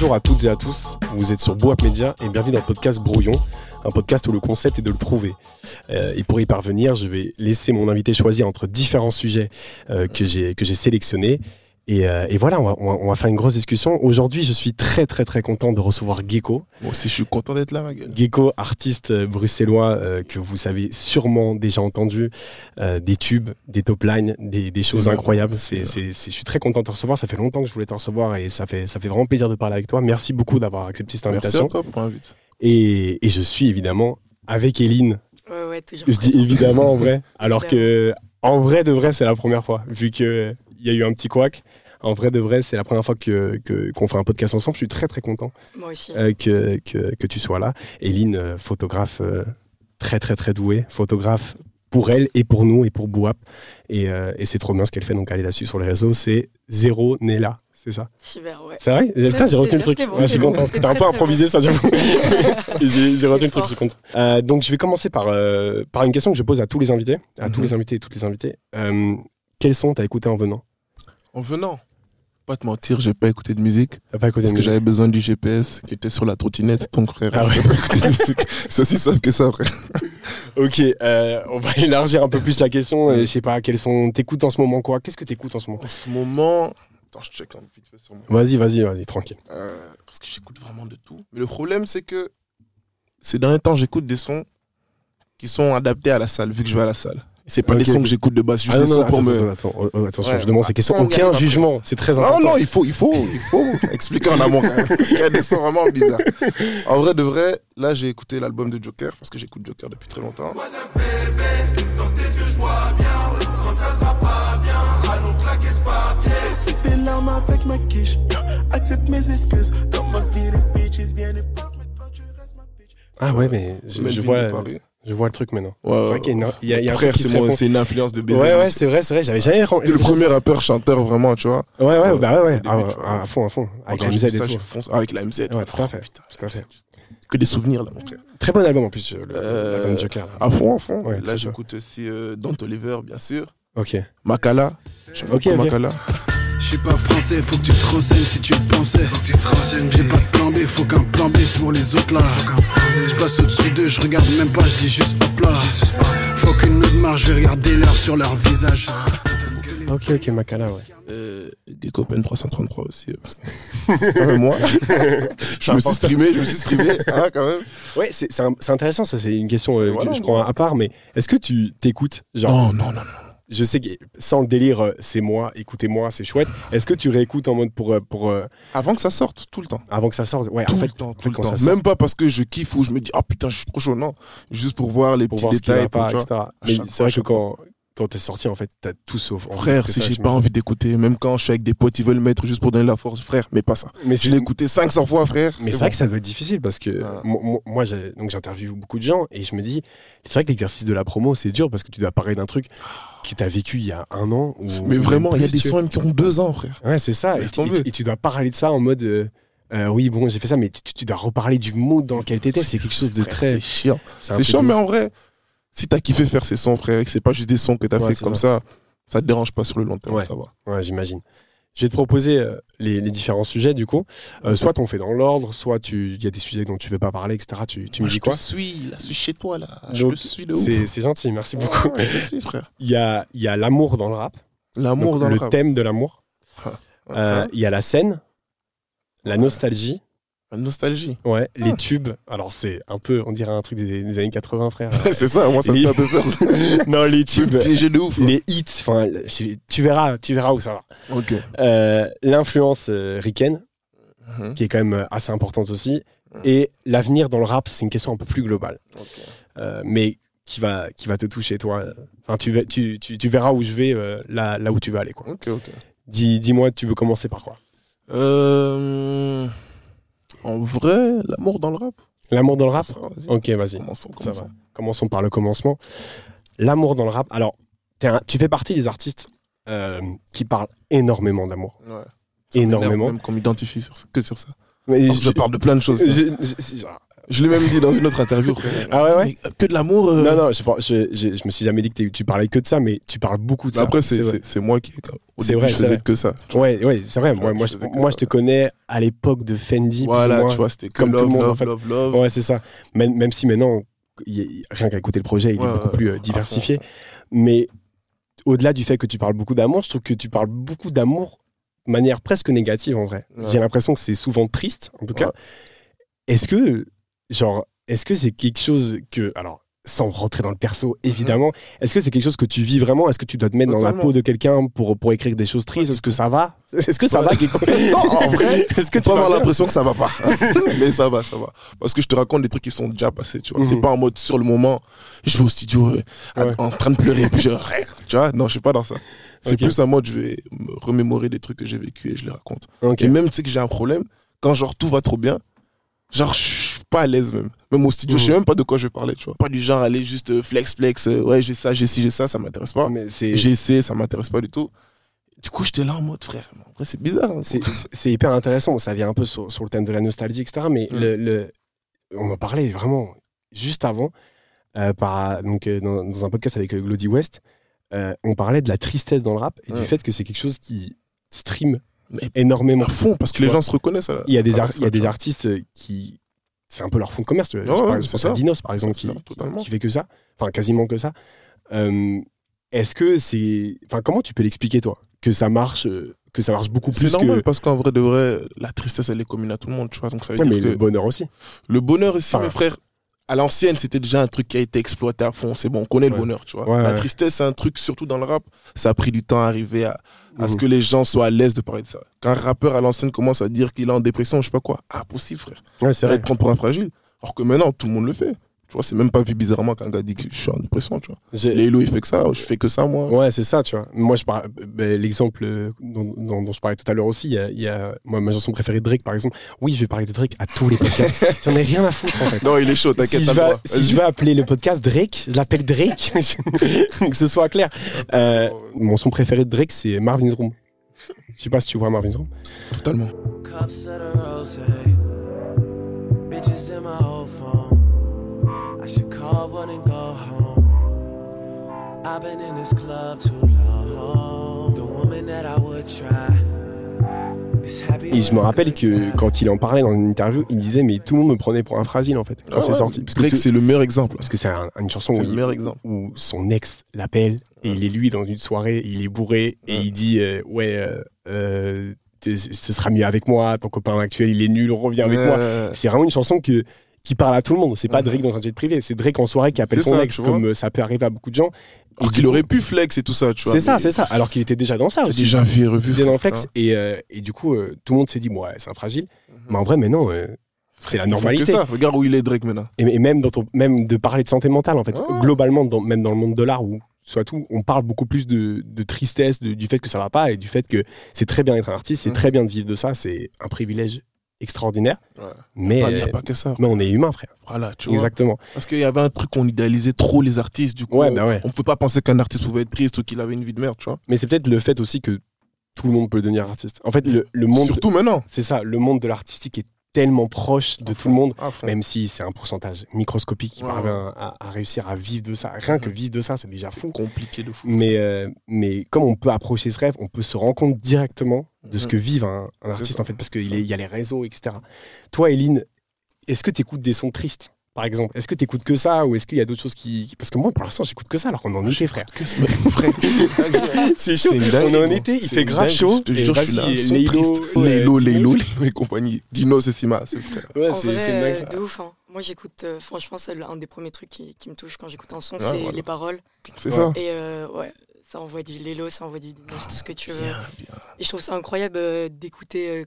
Bonjour à toutes et à tous, vous êtes sur Boap Media et bienvenue dans le podcast Brouillon, un podcast où le concept est de le trouver. Euh, et pour y parvenir, je vais laisser mon invité choisir entre différents sujets euh, que j'ai sélectionnés. Et, euh, et voilà, on va, on faire une grosse discussion. Aujourd'hui, je suis très très très content de recevoir Gecko. Moi aussi, je suis content d'être là, ma gueule. Gecko, artiste euh, bruxellois euh, que vous savez sûrement déjà entendu, euh, des tubes, des top lines, des, des choses incroyables. C'est, C'est c'est- c'est- je suis très content de te recevoir. Ça fait longtemps que je voulais te recevoir et ça fait, ça fait vraiment plaisir de parler avec toi. Merci beaucoup d'avoir accepté cette Merci à invitation. toi pour m'inviter. Et, et je suis évidemment avec Eline. Ouais, ouais, toujours. Je dis évidemment en vrai, alors que en vrai de vrai, c'est la première fois, vu qu'il y a eu un petit couac. En vrai de vrai, c'est la première fois que, que- qu'on fait un podcast ensemble. Je suis très très content Moi aussi. euh, que, que, que tu sois là. Eline, euh, photographe euh, très très très douée, photographe pour elle et pour nous et pour Bouap. Et, euh, et c'est trop bien ce qu'elle fait, donc allez là-dessus sur les réseaux. C'est Zéro Nella, c'est ça? Ouais. C'est vrai? Putain, j'ai retenu le truc. C'est bon, Ouais, je suis content parce que c'est t'es un peu improvisé, ça, j'avoue. j'ai j'ai retenu le truc, je suis content. Euh, donc je vais commencer par, euh, par une question que je pose à tous les invités, à tous Mhm. les invités et toutes les invités. Euh, quels sons t'as écouté en venant? En venant, pas te mentir, j'ai pas écouté de musique T'as pas écouté parce de que j'avais besoin du GPS qui était sur la trottinette. Donc, frère, Ah ouais. pas écouté de musique. C'est aussi simple que ça, frère. Ok, euh, on va élargir un peu plus la question. Euh, Je sais pas, quels sont. T'écoutes en ce moment quoi? Qu'est-ce que t'écoutes en ce moment? En ce moment, attends, je check un vite fait sur moi. Vas-y, vas-y, vas-y, tranquille. Euh, parce que j'écoute vraiment de tout. Mais le problème, c'est que ces derniers temps, j'écoute des sons qui sont adaptés à la salle, vu que je vais à la salle. C'est pas Ok. des sons que j'écoute de base, c'est juste Ah des non, sons non, pour attends, me. attends, attends, attention, Ouais. je demande ces questions. Aucun jugement, c'est très Non, important. non, il faut, il faut, il faut expliquer en amont quand même. Parce qu'il y a des sons vraiment bizarres. En vrai, de vrai, là, j'ai écouté l'album de Joker, parce que j'écoute Joker depuis très longtemps. Ah ouais, mais je, vois, de Paris. Je vois le truc maintenant. Ouais, c'est vrai qu'il y a, une- il y a- il y a un Frère, c'est une influence de baiser. Ouais, ouais, c'est vrai, c'est vrai. J'avais jamais C'était le premier rappeur chanteur vraiment, tu vois. Ouais, ouais, Ouais, bah ouais, ouais. Ah, vois. à, fond, à fond. Avec la MZ et ça, tout. j'ai foncé- Avec la MZ. Ouais, tout à fait, tout à fait. Que des souvenirs, là, mon frère. Très bon album en plus, le- Euh, l'album Joker. là. À fond, à fond. Ouais, là, j'écoute aussi euh, Dante Oliver, bien sûr. Ok. Makala. Ok. Makala. Je suis pas français, faut que tu te renseignes si tu le pensais. Faut que tu te renseignes. J'ai pas de plan B, faut qu'un plan B c'est pour les autres là. Je passe au-dessus d'eux, je regarde même pas, je dis juste hop là. Faut qu'une autre marche, je vais regarder l'heure sur leur visage. Ok, ok, Makala, ouais. Euh, Gecko Pen 333 aussi. euh, Parce que c'est quand même moi. je me suis streamé, je me suis streamé. Hein, quand même. Ouais, c'est c'est un- c'est intéressant, ça, c'est une question euh, Voilà, que je prends à part, mais est-ce que tu t'écoutes Genre, Non, non, non, non. Je sais que sans le délire, euh, c'est moi, écoutez-moi, c'est chouette. Est-ce que tu réécoutes en mode pour, euh, pour euh, Avant que ça sorte, tout le temps. avant que ça sorte Ouais, Tout en fait, le temps, tout le temps. sort, Même pas parce que je kiffe ou je me dis, ah putain, je suis trop chaud, non. Juste pour voir les pour petits voir détails. pour, pas, vois. etc. Mais c'est vrai que quand, quand t'es sorti, en fait, t'as tout sauf. Frère, si j'ai pas envie d'écouter, même quand je suis avec des potes, ils veulent le mettre juste pour donner la force, frère, mais pas ça. Mais Je l'ai écouté 500 fois, frère. Mais c'est vrai que ça doit être difficile parce que mo- moi, donc j'interviewe beaucoup de gens et je me dis, c'est vrai que l'exercice de la promo, c'est dur parce que tu dois parler d'un truc que tu as vécu il y a un an. Ou, Mais vraiment, il y a des sons même qui ont deux ans, frère. Ouais, c'est ça. Et, tu- et tomber. tu- et tu dois parler de ça en mode, euh, euh, oui, bon, j'ai fait ça, mais tu, tu dois reparler du mot dans lequel t'étais. C'est quelque chose de très. C'est chiant. C'est chiant, mais en vrai, si t'as kiffé faire ces sons, frère, et que c'est pas juste des sons que t'as Ouais, fait comme ça. ça te dérange pas sur le long terme, Ouais. ça va. Ouais, j'imagine. Je vais te proposer euh, les, les différents sujets, du coup. Euh, soit on fait dans l'ordre, soit tu- il y a des sujets dont tu veux pas parler, etc. Tu, tu me Moi, dis je quoi te suis, là, je suis chez toi, là. Je te suis de ouf. C'est gentil, merci beaucoup. Ouais, je te suis, frère. Il y a, y a l'amour dans le rap. L'amour dans le le rap. thème de l'amour. Euh, Il y a la scène, la nostalgie, nostalgie. ouais, les Ah. tubes. Alors c'est un peu, on dirait un truc des, des années 80, frère. c'est ça, moi, ça me fait un peu peur. non, les Tu tubes, de ouf. les hits. Enfin, tu verras, tu verras où ça va. Ok. Euh, L'influence euh, ricaine, Mhm. qui est quand même euh, assez importante aussi, Mhm. et l'avenir dans le rap, c'est une question un peu plus globale. Euh, mais qui va, qui va te toucher toi. Enfin, tu, tu, tu, tu verras où je vais, euh, là, là où tu vas aller. Quoi. Ok, ok. Dis, dis-moi, tu veux commencer par quoi? Euh, En vrai, l'amour dans le rap. L'amour dans le rap vas-y. Ok, vas-y. Commençons, Ça va. Commençons par le commencement. L'amour dans le rap. Alors, un- tu fais partie des artistes euh, qui parlent énormément d'amour. Ouais. Énormément. Même qu'on m'identifie sur que sur ça. Mais je parle de plein de choses. je- je- je- l'ai même dit dans une autre interview. Ah ouais, ouais Mais que de l'amour. euh, Non, non, je, je, je, je me suis jamais dit que tu parlais que de ça, mais tu parles beaucoup de ça. après, c'est- moi qui. C'est vrai, je faisais vrai. que ça. Ouais, ouais, c'est vrai. Moi, je moi, ça. te connais à l'époque de Fendi. Voilà, moins. tu vois, c'était comme tout love, le monde, love, en fait. love, love. Ouais, c'est ça. Même, même si maintenant, il y a- rien qu'à écouter le projet, il Ouais, est beaucoup plus euh, diversifié. Mais au-delà du fait que tu parles beaucoup d'amour, je trouve que tu parles beaucoup d'amour de manière presque négative en vrai. Ouais. J'ai l'impression que c'est souvent triste, en tout cas. Est-ce que, genre, est-ce que c'est quelque chose que, alors, sans rentrer dans le perso, évidemment, est-ce que c'est quelque chose que tu vis vraiment? Est-ce que tu dois te mettre dans la Mhm. Peau de quelqu'un pour, pour écrire des choses tristes? Est-ce que ça va? Est-ce que ça Ouais. va Non, en vrai, Est-ce que tu vas avoir l'impression que ça va pas. Mais ça va, ça va. Parce que je te raconte des trucs qui sont déjà passés, tu vois. C'est Mhm. pas en mode sur le moment, je vais au studio euh, à- Ouais. en train de pleurer, puis je tu vois. Non, je suis pas dans ça. C'est plus en mode, je vais me remémorer des trucs que j'ai vécu et je les raconte. Et même, tu sais que j'ai un problème, quand genre tout va trop bien, genre je pas à l'aise même. Même au studio, je sais Mhm. même pas de quoi je vais parler, tu vois. Pas du genre aller juste euh, flex, flex, euh, ouais, j'ai ça, j'ai ci, j'ai ça, ça m'intéresse pas. Mais c'est J'ai essayé, ça m'intéresse pas du tout. Du coup, j'étais là en mode, frère, vrai, c'est bizarre. hein. c'est- c'est hyper intéressant. Ça vient un peu sur, sur le thème de la nostalgie, etc. Mais Mm. le, le- on en parlait vraiment juste avant, euh, par, donc, euh, dans, dans un podcast avec euh, Glody West. euh, on parlait de la tristesse dans le rap et du fait que c'est quelque chose qui stream Mais énormément. à fond, parce que les vois. gens se reconnaissent. à la- Il y a des, ar- y a des artistes qui. C'est un peu leur fond de commerce. tu vois. Ouais, c'est Dinos, par exemple, C'est qui, ça, fait que ça. Enfin, quasiment que ça. Euh, Est-ce que c'est. Enfin, comment tu peux l'expliquer, toi? Que ça marche, euh, que ça marche beaucoup C'est plus normal que. parce qu'en vrai de vrai, la tristesse elle est commune à tout le monde, tu vois. Donc ça veut Ouais, mais dire que le bonheur aussi. le bonheur ici, Enfin, mes frères, à l'ancienne, c'était déjà un truc qui a été exploité à fond. C'est bon, on connaît Ouais. le bonheur, tu vois. Ouais, la ouais. tristesse, c'est un truc, surtout dans le rap, ça a pris du temps à arriver à, à ce Mhm. que les gens soient à l'aise de parler de ça. Quand un rappeur à l'ancienne commence à dire qu'il est en dépression, je sais pas quoi, ah, possible, frère. Ouais, c'est vrai. être pour un fragile. Alors que maintenant, tout le monde le fait. Tu vois, c'est même pas vu bizarrement qu'un gars dit que je suis en dépression, tu vois. Lélo, il fait que ça, je fais que ça, moi. Ouais, c'est ça, tu vois. Moi, je parle, ben, l'exemple euh, dont, dont- dont je parlais tout à l'heure aussi, il y a, il y a- moi, ma chanson préférée de Drake, par exemple. Oui, je vais parler de Drake à tous les podcasts. J'en ai rien à foutre, en fait. Non, il est chaud, t'inquiète, si, je vais, si je vais appeler le podcast Drake, je l'appelle Drake, que ce soit clair. Euh, mon son préféré de Drake, c'est Marvin's Room. Je sais pas si tu vois Marvin's Room. Totalement. Should call one and go home. I've been in this club too long. The woman that I would try. is happy Et je me rappelle que quand il en parlait dans une interview, il disait mais tout le monde me prenait pour un fragile en fait quand Ah c'est ouais, sorti. Parce que, c'est le meilleur exemple. parce que c'est un- une chanson où, le il- meilleur exemple. où son ex l'appelle et il est lui dans une soirée, il est bourré et Ouais. il dit euh, ouais euh, euh, ce sera mieux avec moi, ton copain actuel il est nul, reviens avec moi. C'est vraiment une chanson que qui parle à tout le monde. C'est pas Mhm. Drake dans un jet privé, c'est Drake en soirée qui appelle son ça, ex comme euh, ça peut arriver à beaucoup de gens. Alors qu'il aurait pu flex et tout ça, tu vois. C'est ça, c'est ça. Alors qu'il était déjà dans ça C'est aussi. déjà vu et revu. Il était dans flex et, euh, et du coup euh, tout le monde s'est dit ouais c'est un fragile. Mhm. Mais en vrai mais non, euh, c'est la normalité. Que ça. Regarde où il est Drake maintenant. Et, et même, dans ton, même de parler de santé mentale, en fait. Globalement, dans- même dans le monde de l'art, où soit tout, on parle beaucoup plus de, de tristesse, de- du fait que ça va pas et du fait que c'est très bien d'être un artiste, c'est Mhm. très bien de vivre de ça, c'est un privilège extraordinaire. Ouais. Mais, Il n'y a pas que ça. mais on est humain, frère. Voilà, tu vois. Exactement. Parce qu'il y avait un truc, on idéalisait trop les artistes. Du coup, Ouais, bah ouais. on ne peut pas penser qu'un artiste pouvait être triste ou qu'il avait une vie de merde, tu vois. Mais c'est peut-être le fait aussi que tout le monde peut devenir artiste. En fait, le, le monde, Surtout maintenant. c'est ça, le monde de l'artistique est tellement proche de tout le monde. Même si c'est un pourcentage microscopique qui Ouais, parvient à, à réussir à vivre de ça. Rien que Mhm. vivre de ça, c'est déjà fou. compliqué de fou. Mais, euh, mais comme on peut approcher ce rêve, on peut se rendre compte directement de ce Mhm. que vive un, un artiste, en fait, parce qu'il y a les réseaux, etc. Toi, Eline, est-ce que tu écoutes des sons tristes, par exemple Est-ce que tu écoutes que ça ou est-ce qu'il y a d'autres choses qui. Parce que moi, pour l'instant, j'écoute que ça, alors qu'on est en été, frère. C'est chaud. c'est On est en été, il C'est fait grave chaud. Je te jure, je suis là. Lélo, Lélo, et compagnie. Dinos et Sima, ce frère. Ouais, c'est c'est de ouf. hein. Moi, j'écoute, euh, franchement, c'est l'un des premiers trucs qui, qui me touche quand j'écoute un son, Ouais, c'est voilà. les paroles. C'est Ouais. ça. Et euh, ouais, ça envoie du Lélo, ça envoie du Dinos, tout ce que tu veux. Bien, bien. Et je trouve ça incroyable euh, d'écouter.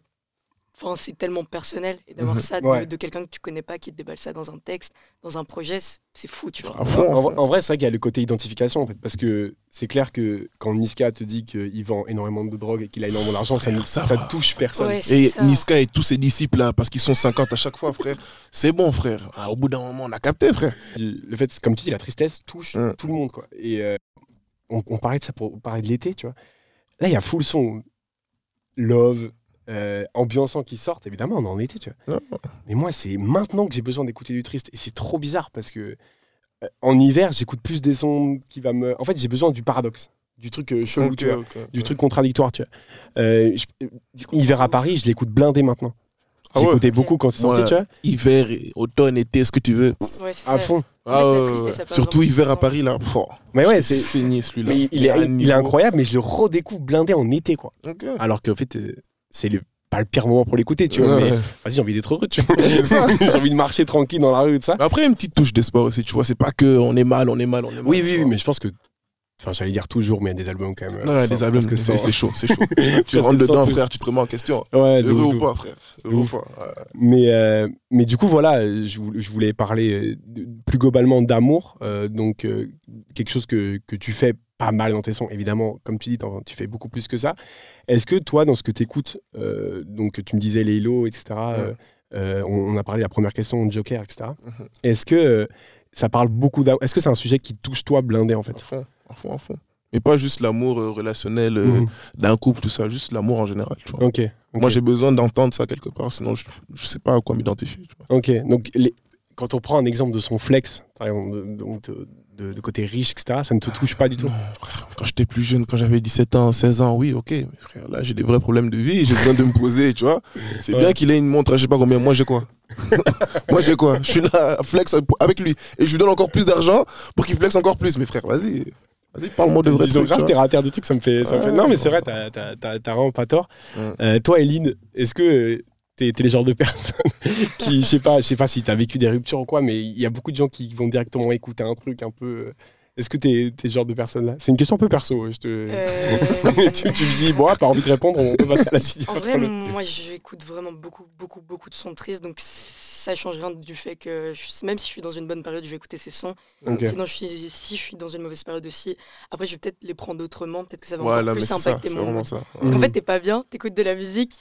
Enfin, c'est tellement personnel. Et d'avoir Mhm. ça de, Ouais. de quelqu'un que tu connais pas qui te déballe ça dans un texte, dans un projet, c'est- fou, tu vois. En, vrai, c'est vrai qu'il y a le côté identification, en fait, parce que c'est clair que quand Niska te dit qu'il vend énormément de drogue et qu'il a énormément d'argent, ça, ça touche personne. Ouais, Et ça. Niska et tous ses disciples là, parce qu'ils sont 50 à chaque fois, frère. C'est bon, frère. Ah, au bout d'un moment, on a capté, frère. le fait, comme tu dis, la tristesse touche Mm. tout le monde, quoi. Et euh, on, on parlait de ça pour parler de l'été, tu vois. Là, il y a full son. Love, euh, ambiançants qui sortent, évidemment, on est en été, tu vois. Mais moi, c'est maintenant que j'ai besoin d'écouter du triste. Et c'est trop bizarre parce que euh, en hiver, j'écoute plus des sons qui va me. En fait, j'ai besoin du paradoxe, du truc euh, chelou, tu vois, du truc contradictoire, tu vois. Euh, je- hiver à Paris, je l'écoute blindé maintenant. Ah ouais. J'écoutais beaucoup quand c'est sorti, Ouais. tu vois, Hiver, automne, été, ce que tu veux. Ouais, à ça. fond. Ah Surtout hiver à Paris, là. Mais ouais, c'est. saigné celui-là. il, est, il incroyable, mais je le redécouvre blindé en été, quoi. Alors qu'en fait, euh, c'est le, pas le pire moment pour l'écouter, tu vois. Ouais, mais ouais. vas-y, j'ai envie d'être heureux, tu vois. J'ai envie de marcher tranquille dans la rue, tout ça. Mais Après, une petite touche d'espoir aussi, tu vois. C'est pas que on est mal, on est mal, on est mal. Oui, oui, oui, mais je pense que. Enfin, j'allais dire toujours, mais il y a des albums quand même. euh, Non, sans- les albums, parce que c'est chaud, c'est chaud. tu rentres dedans, frère, tu te remets en question. Ouais, Heureux ou pas, frère? Heureux ou pas. Mais, euh, mais du coup, voilà, euh, je, voulais- parler euh, plus globalement d'amour. euh, donc, euh, quelque chose que, que tu fais pas mal dans tes sons. Évidemment, comme tu dis, tu fais beaucoup plus que ça. Est-ce que toi, dans ce que tu écoutes, donc tu me disais les etc., euh, euh, on, on a parlé de la première question, Joker, etc. Mhm. Est-ce que euh, ça parle beaucoup d'amour Est-ce que c'est un sujet qui touche toi blindé en À fait? Fond, à fond, à fond. Mais pas juste l'amour euh, relationnel euh, Mhm. d'un couple, tout ça, juste l'amour en général, tu vois. Moi, j'ai besoin d'entendre ça quelque part, sinon je, je sais pas à quoi m'identifier. Ok, donc les- quand on prend un exemple de son flex, par exemple, de, donc de- de- de côté riche, etc., ça ne te touche pas du tout Non, frère, quand j'étais plus jeune, quand j'avais 17 ans, 16 ans, oui, ok, mais frère, là, j'ai des vrais problèmes de vie, j'ai besoin de me poser, tu vois. C'est Ouais. bien qu'il ait une montre, à je sais pas combien, moi j'ai quoi Moi j'ai quoi Je suis là, flex avec lui, et je lui donne encore plus d'argent pour qu'il flex encore plus. Mais frère, vas-y, vas-y, parle-moi de vrai Ils ont trucs, grave terre à terre du truc, ça me fait. Ça me fait... Non, mais c'est vrai, t'as vraiment pas tort. Euh, toi, Eline, est-ce que euh, t'es le genre de personne qui, je sais pas, je sais pas si t'as vécu des ruptures ou quoi, mais il y a beaucoup de gens qui vont directement écouter un truc un peu. euh, Est-ce que t'es t'es ce genre de personne là? C'est une question un peu perso. Je te... Euh, tu, tu me dis, bon, pas envie de répondre, on peut passer à la suite. En vrai, moi, j'écoute vraiment beaucoup, beaucoup, beaucoup de sons tristes. Donc, ça change rien du fait que je- même si je suis dans une bonne période, je vais écouter ces sons. Sinon, je suis, si je suis dans une mauvaise période aussi, après, je vais peut-être les prendre autrement. Peut-être que ça va Voilà, encore plus ça, impacter mon ça. Parce qu'en Mhm. fait, t'es pas bien, t'écoutes de la musique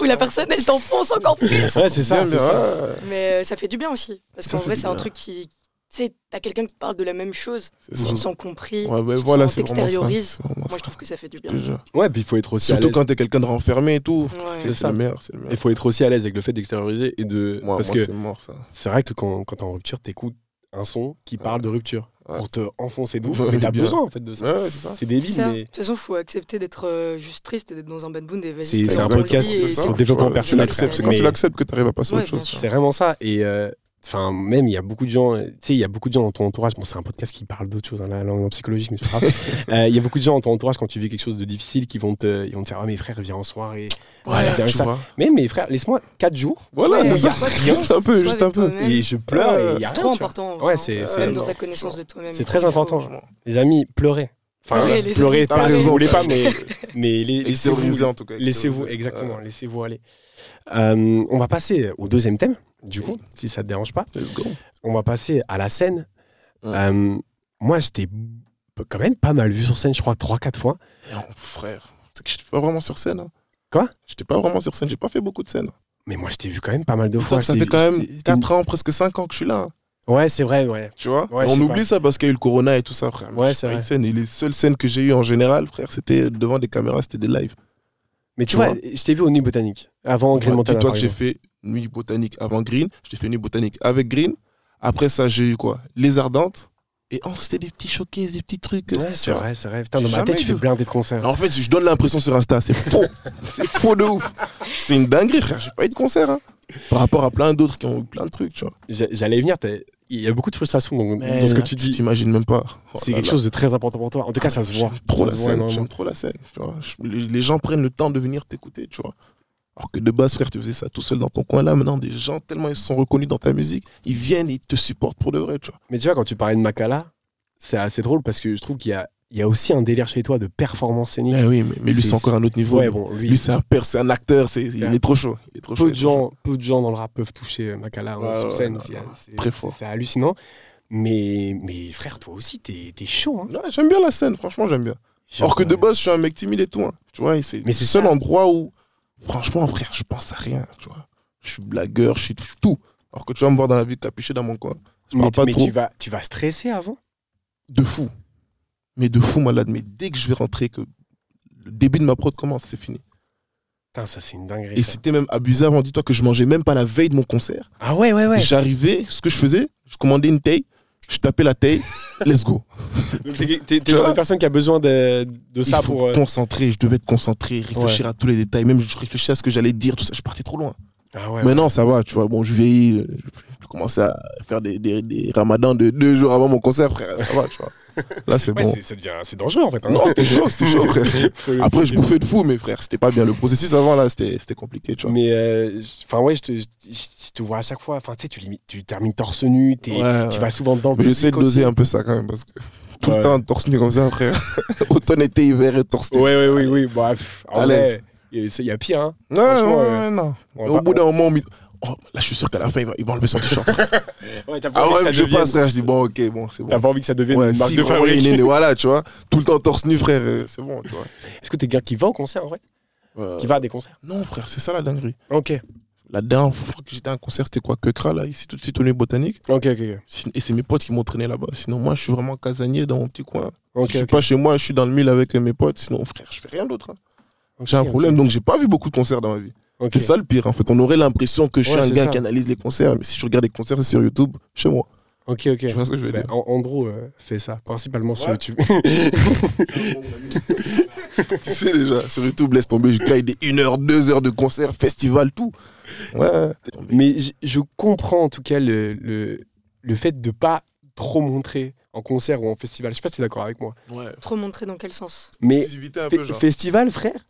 où la personne, elle t'enfonce encore plus. Ouais, c'est ça. Bien, ça. Mais euh, ça fait du bien aussi. Parce Ça qu'en fait vrai, c'est un truc qui. Tu sais, t'as quelqu'un qui parle de la même chose, tu te sens compris, Ouais, ouais, tu voilà, t'extériorises. Moi, ça, je trouve que ça fait du bien. Ouais, puis il faut être aussi à Surtout l'aise. quand t'es quelqu'un de renfermé et tout. Ouais. C'est ça. le meilleur, c'est le meilleur. Il faut être aussi à l'aise avec le fait d'extérioriser et de. Moi, Parce moi, que c'est mort ça. c'est vrai que quand, quand t'es en rupture, t'écoutes un son qui parle de rupture Ouais. pour te enfoncer d'où. Ouais, mais t'as besoin en fait de ça. Ouais, ouais, c'est débile, ça. De mais toute façon, faut accepter d'être euh, juste triste et d'être dans un bad mood. C'est- un podcast sur c'est le développement personnel, C'est mais- quand tu l'acceptes que tu arrives à passer à autre chose. c'est vraiment ça. Et euh, enfin, même il y a beaucoup de gens. euh, Tu sais, il y a beaucoup de gens dans ton entourage. Bon, c'est un podcast qui parle d'autre chose, hein, la langue en psychologie, mais c'est pas grave. Euh, Il y a beaucoup de gens dans ton entourage quand tu vis quelque chose de difficile qui vont te, ils vont te faire, ah mes frères, viens en soirée. Voilà, Viens tu ça. vois. Mais mes frères, laisse-moi 4 jours Voilà, Ouais, c'est ça. Juste un peu, juste un peu. et je pleure et il y a C'est trop important. Ouais, c'est- c'est- Même dans ta connaissance de toi-même. C'est très faut- important. Les amis, pleurez. Enfin, Pleurez, les pleurez, amis, pas si vous voulez pas, mais, mais les- laissez-vous en tout cas. Laissez-vous, exactement, Ouais. laissez-vous aller. Euh, on va passer au deuxième thème, du coup, si ça te dérange pas. On va passer à la scène. Ouais. Euh, moi, j'étais quand même pas mal vu sur scène, je crois, 3-4 fois. Non, frère. C'est que j'étais pas vraiment sur scène. hein. Quoi? J'étais pas vraiment sur scène. J'ai pas fait beaucoup de scènes. Mais moi, je t'ai vu quand même pas mal de fois. ça fait quand même t'ai- 4 ans, presque 5 ans que je suis là. hein. Ouais, c'est vrai, ouais. Tu vois? Ouais, On oublie ça parce qu'il y a eu le corona et tout ça, frère. Ouais, c'est vrai. scène. Et les seules scènes que j'ai eues en général, frère, c'était devant des caméras, c'était des lives. Mais tu Tu vois, vois? je t'ai vu au Nuit Botanique, avant Green Ouais, Montana. Dis-toi par que j'ai fait Nuit Botanique avant Green. J'ai fait Nuit Botanique avec Green. Après ça, j'ai eu quoi? Les Ardentes. Et oh, c'était des petits showcases, des petits trucs. Ouais, c'est vrai, c'est vrai. Putain, dans ma tête, tu fais blinder de concerts. En fait, je donne l'impression sur Insta, c'est faux. c'est faux de ouf. C'est une dinguerie, frère. J'ai pas eu de concert. hein. Par rapport à plein d'autres qui ont eu plein de trucs, tu vois. J'a- J'allais venir, il y a beaucoup de frustration dans, dans ce que tu dis. t'imagines même pas. Oh C'est quelque chose de très important pour toi. En tout cas, ça se voit. J'aime trop Ça la se voit scène. énormément. J'aime trop la scène. Tu vois. Les gens prennent le temps de venir t'écouter, tu vois. Alors que de base, frère, tu faisais ça tout seul dans ton coin. Là, maintenant, des gens, tellement ils se sont reconnus dans ta musique, ils viennent et ils te supportent pour de vrai, tu vois. Mais tu vois, quand tu parlais de Makala, c'est assez drôle parce que je trouve qu'il y a, il y a aussi un délire chez toi de performance scénique. Eh oui, mais, mais lui, C'est- encore un autre niveau. ouais, lui. bon, lui, Lui, c'est un père, c'est un acteur, c'est, il Ouais. est trop chaud. Il est trop chaud. peu il de gens, peu de gens dans le rap peuvent toucher euh, Makala hein, Ouais, sur ouais, scène. non, c'est, c'est- très c'est- fort. c'est hallucinant. Mais, mais frère, toi aussi, t'es, t'es chaud. Hein. chaud. Ouais, j'aime bien la scène, franchement, j'aime bien. Genre, Or que de euh, base, je suis un mec timide et tout. hein. Tu vois, c'est Mais le c'est seul ça. endroit où, franchement, frère, je pense à rien. Tu vois. Je suis blagueur, je suis tout. Alors que tu vas me voir dans la vie capuché dans mon coin. Je mais pas mais trop. tu, vas, tu vas stresser avant? De fou. Mais de fou malade. Mais dès que je vais rentrer, que le début de ma prod commence, c'est fini. Putain, ça, c'est une dinguerie. Et c'était même abusé avant. Dis-toi que je mangeais même pas la veille de mon concert. Ah ouais, ouais, ouais. J'arrivais, ce que je faisais, je commandais une taille, je tapais la taille, let's go. T'es de personne qui a besoin de, de ça faut pour. euh, concentrer, je devais être concentré, réfléchir à tous les détails. Même je réfléchissais à ce que j'allais dire, tout ça. Je partais trop loin. Ah ouais. Maintenant, ça va, tu vois. Bon, je vieillis, euh, commençais à faire des, des, des ramadans de deux jours avant mon concert, frère. Ça va, tu vois. Là, c'est Ouais, bon. c'est- dangereux en fait. hein. Non, c'était chaud, c'était chaud, frère. Après, je bouffais de fou, mais frère, c'était pas bien. Le processus avant, là, c'était c'était compliqué, tu vois. Mais euh, enfin ouais, je te, je, je te vois à chaque fois. Enfin tu sais, tu termines torse nu, Ouais, tu vas souvent dedans. Mais j'essaie de doser un peu ça quand même, parce que tout le temps, torse nu comme ça, frère. Automne, été, hiver et torse nu. Ouais, ouais, oui, oui. Bref, en À vrai, il y a- pire. Hein. Non. On Et va au bout d'un moment, on me dit, oh, là, je suis sûr qu'à la fin, il va, il va enlever son t-shirt. Ouais, t'as pas, ah envie que ouais, ça je devienne- passe, frère. Je dis, bon, ok, bon, c'est bon. t'as pas envie que ça devienne Ouais, une marque si, de fabrique. il est né, voilà, tu vois. Tout le temps torse nu, frère, euh, c'est bon, tu vois. Est-ce que t'es quelqu'un qui va au concert en vrai Euh, Qui va à des concerts Non, frère, c'est ça la dinguerie. Ok, La dernière fois que j'étais à un concert, c'était quoi Quecra, là, ici, tout de suite au Botanique. ok, ok. Et c'est mes potes qui m'ont traîné là-bas. Sinon, moi, je suis vraiment casanier dans mon petit coin. Ok, je suis pas chez moi, je suis dans le mille avec mes potes. Sinon, frère, je fais rien d'autre. hein. J'ai un problème, donc j'ai pas vu beaucoup de concerts dans ma vie. C'est ça le pire, en fait. On aurait l'impression que je suis Ouais, un gars ça. qui analyse les concerts, mais si je regarde les concerts, c'est sur YouTube, chez moi. Ok, ok. Tu vois ce que je veux Bah, dire? Andrew euh, fait ça, principalement sur. YouTube. Tu sais déjà, sur YouTube, laisse tomber, je caille des 1 heure, 2 heures de concert, festival, tout. Ouais. Mais je comprends en tout cas le, le, le fait de pas trop montrer en concert ou en festival. Je sais pas si t'es d'accord avec moi. Ouais. Trop montré dans quel sens? Mais Exclusivité un fe- peu, genre. festival, frère,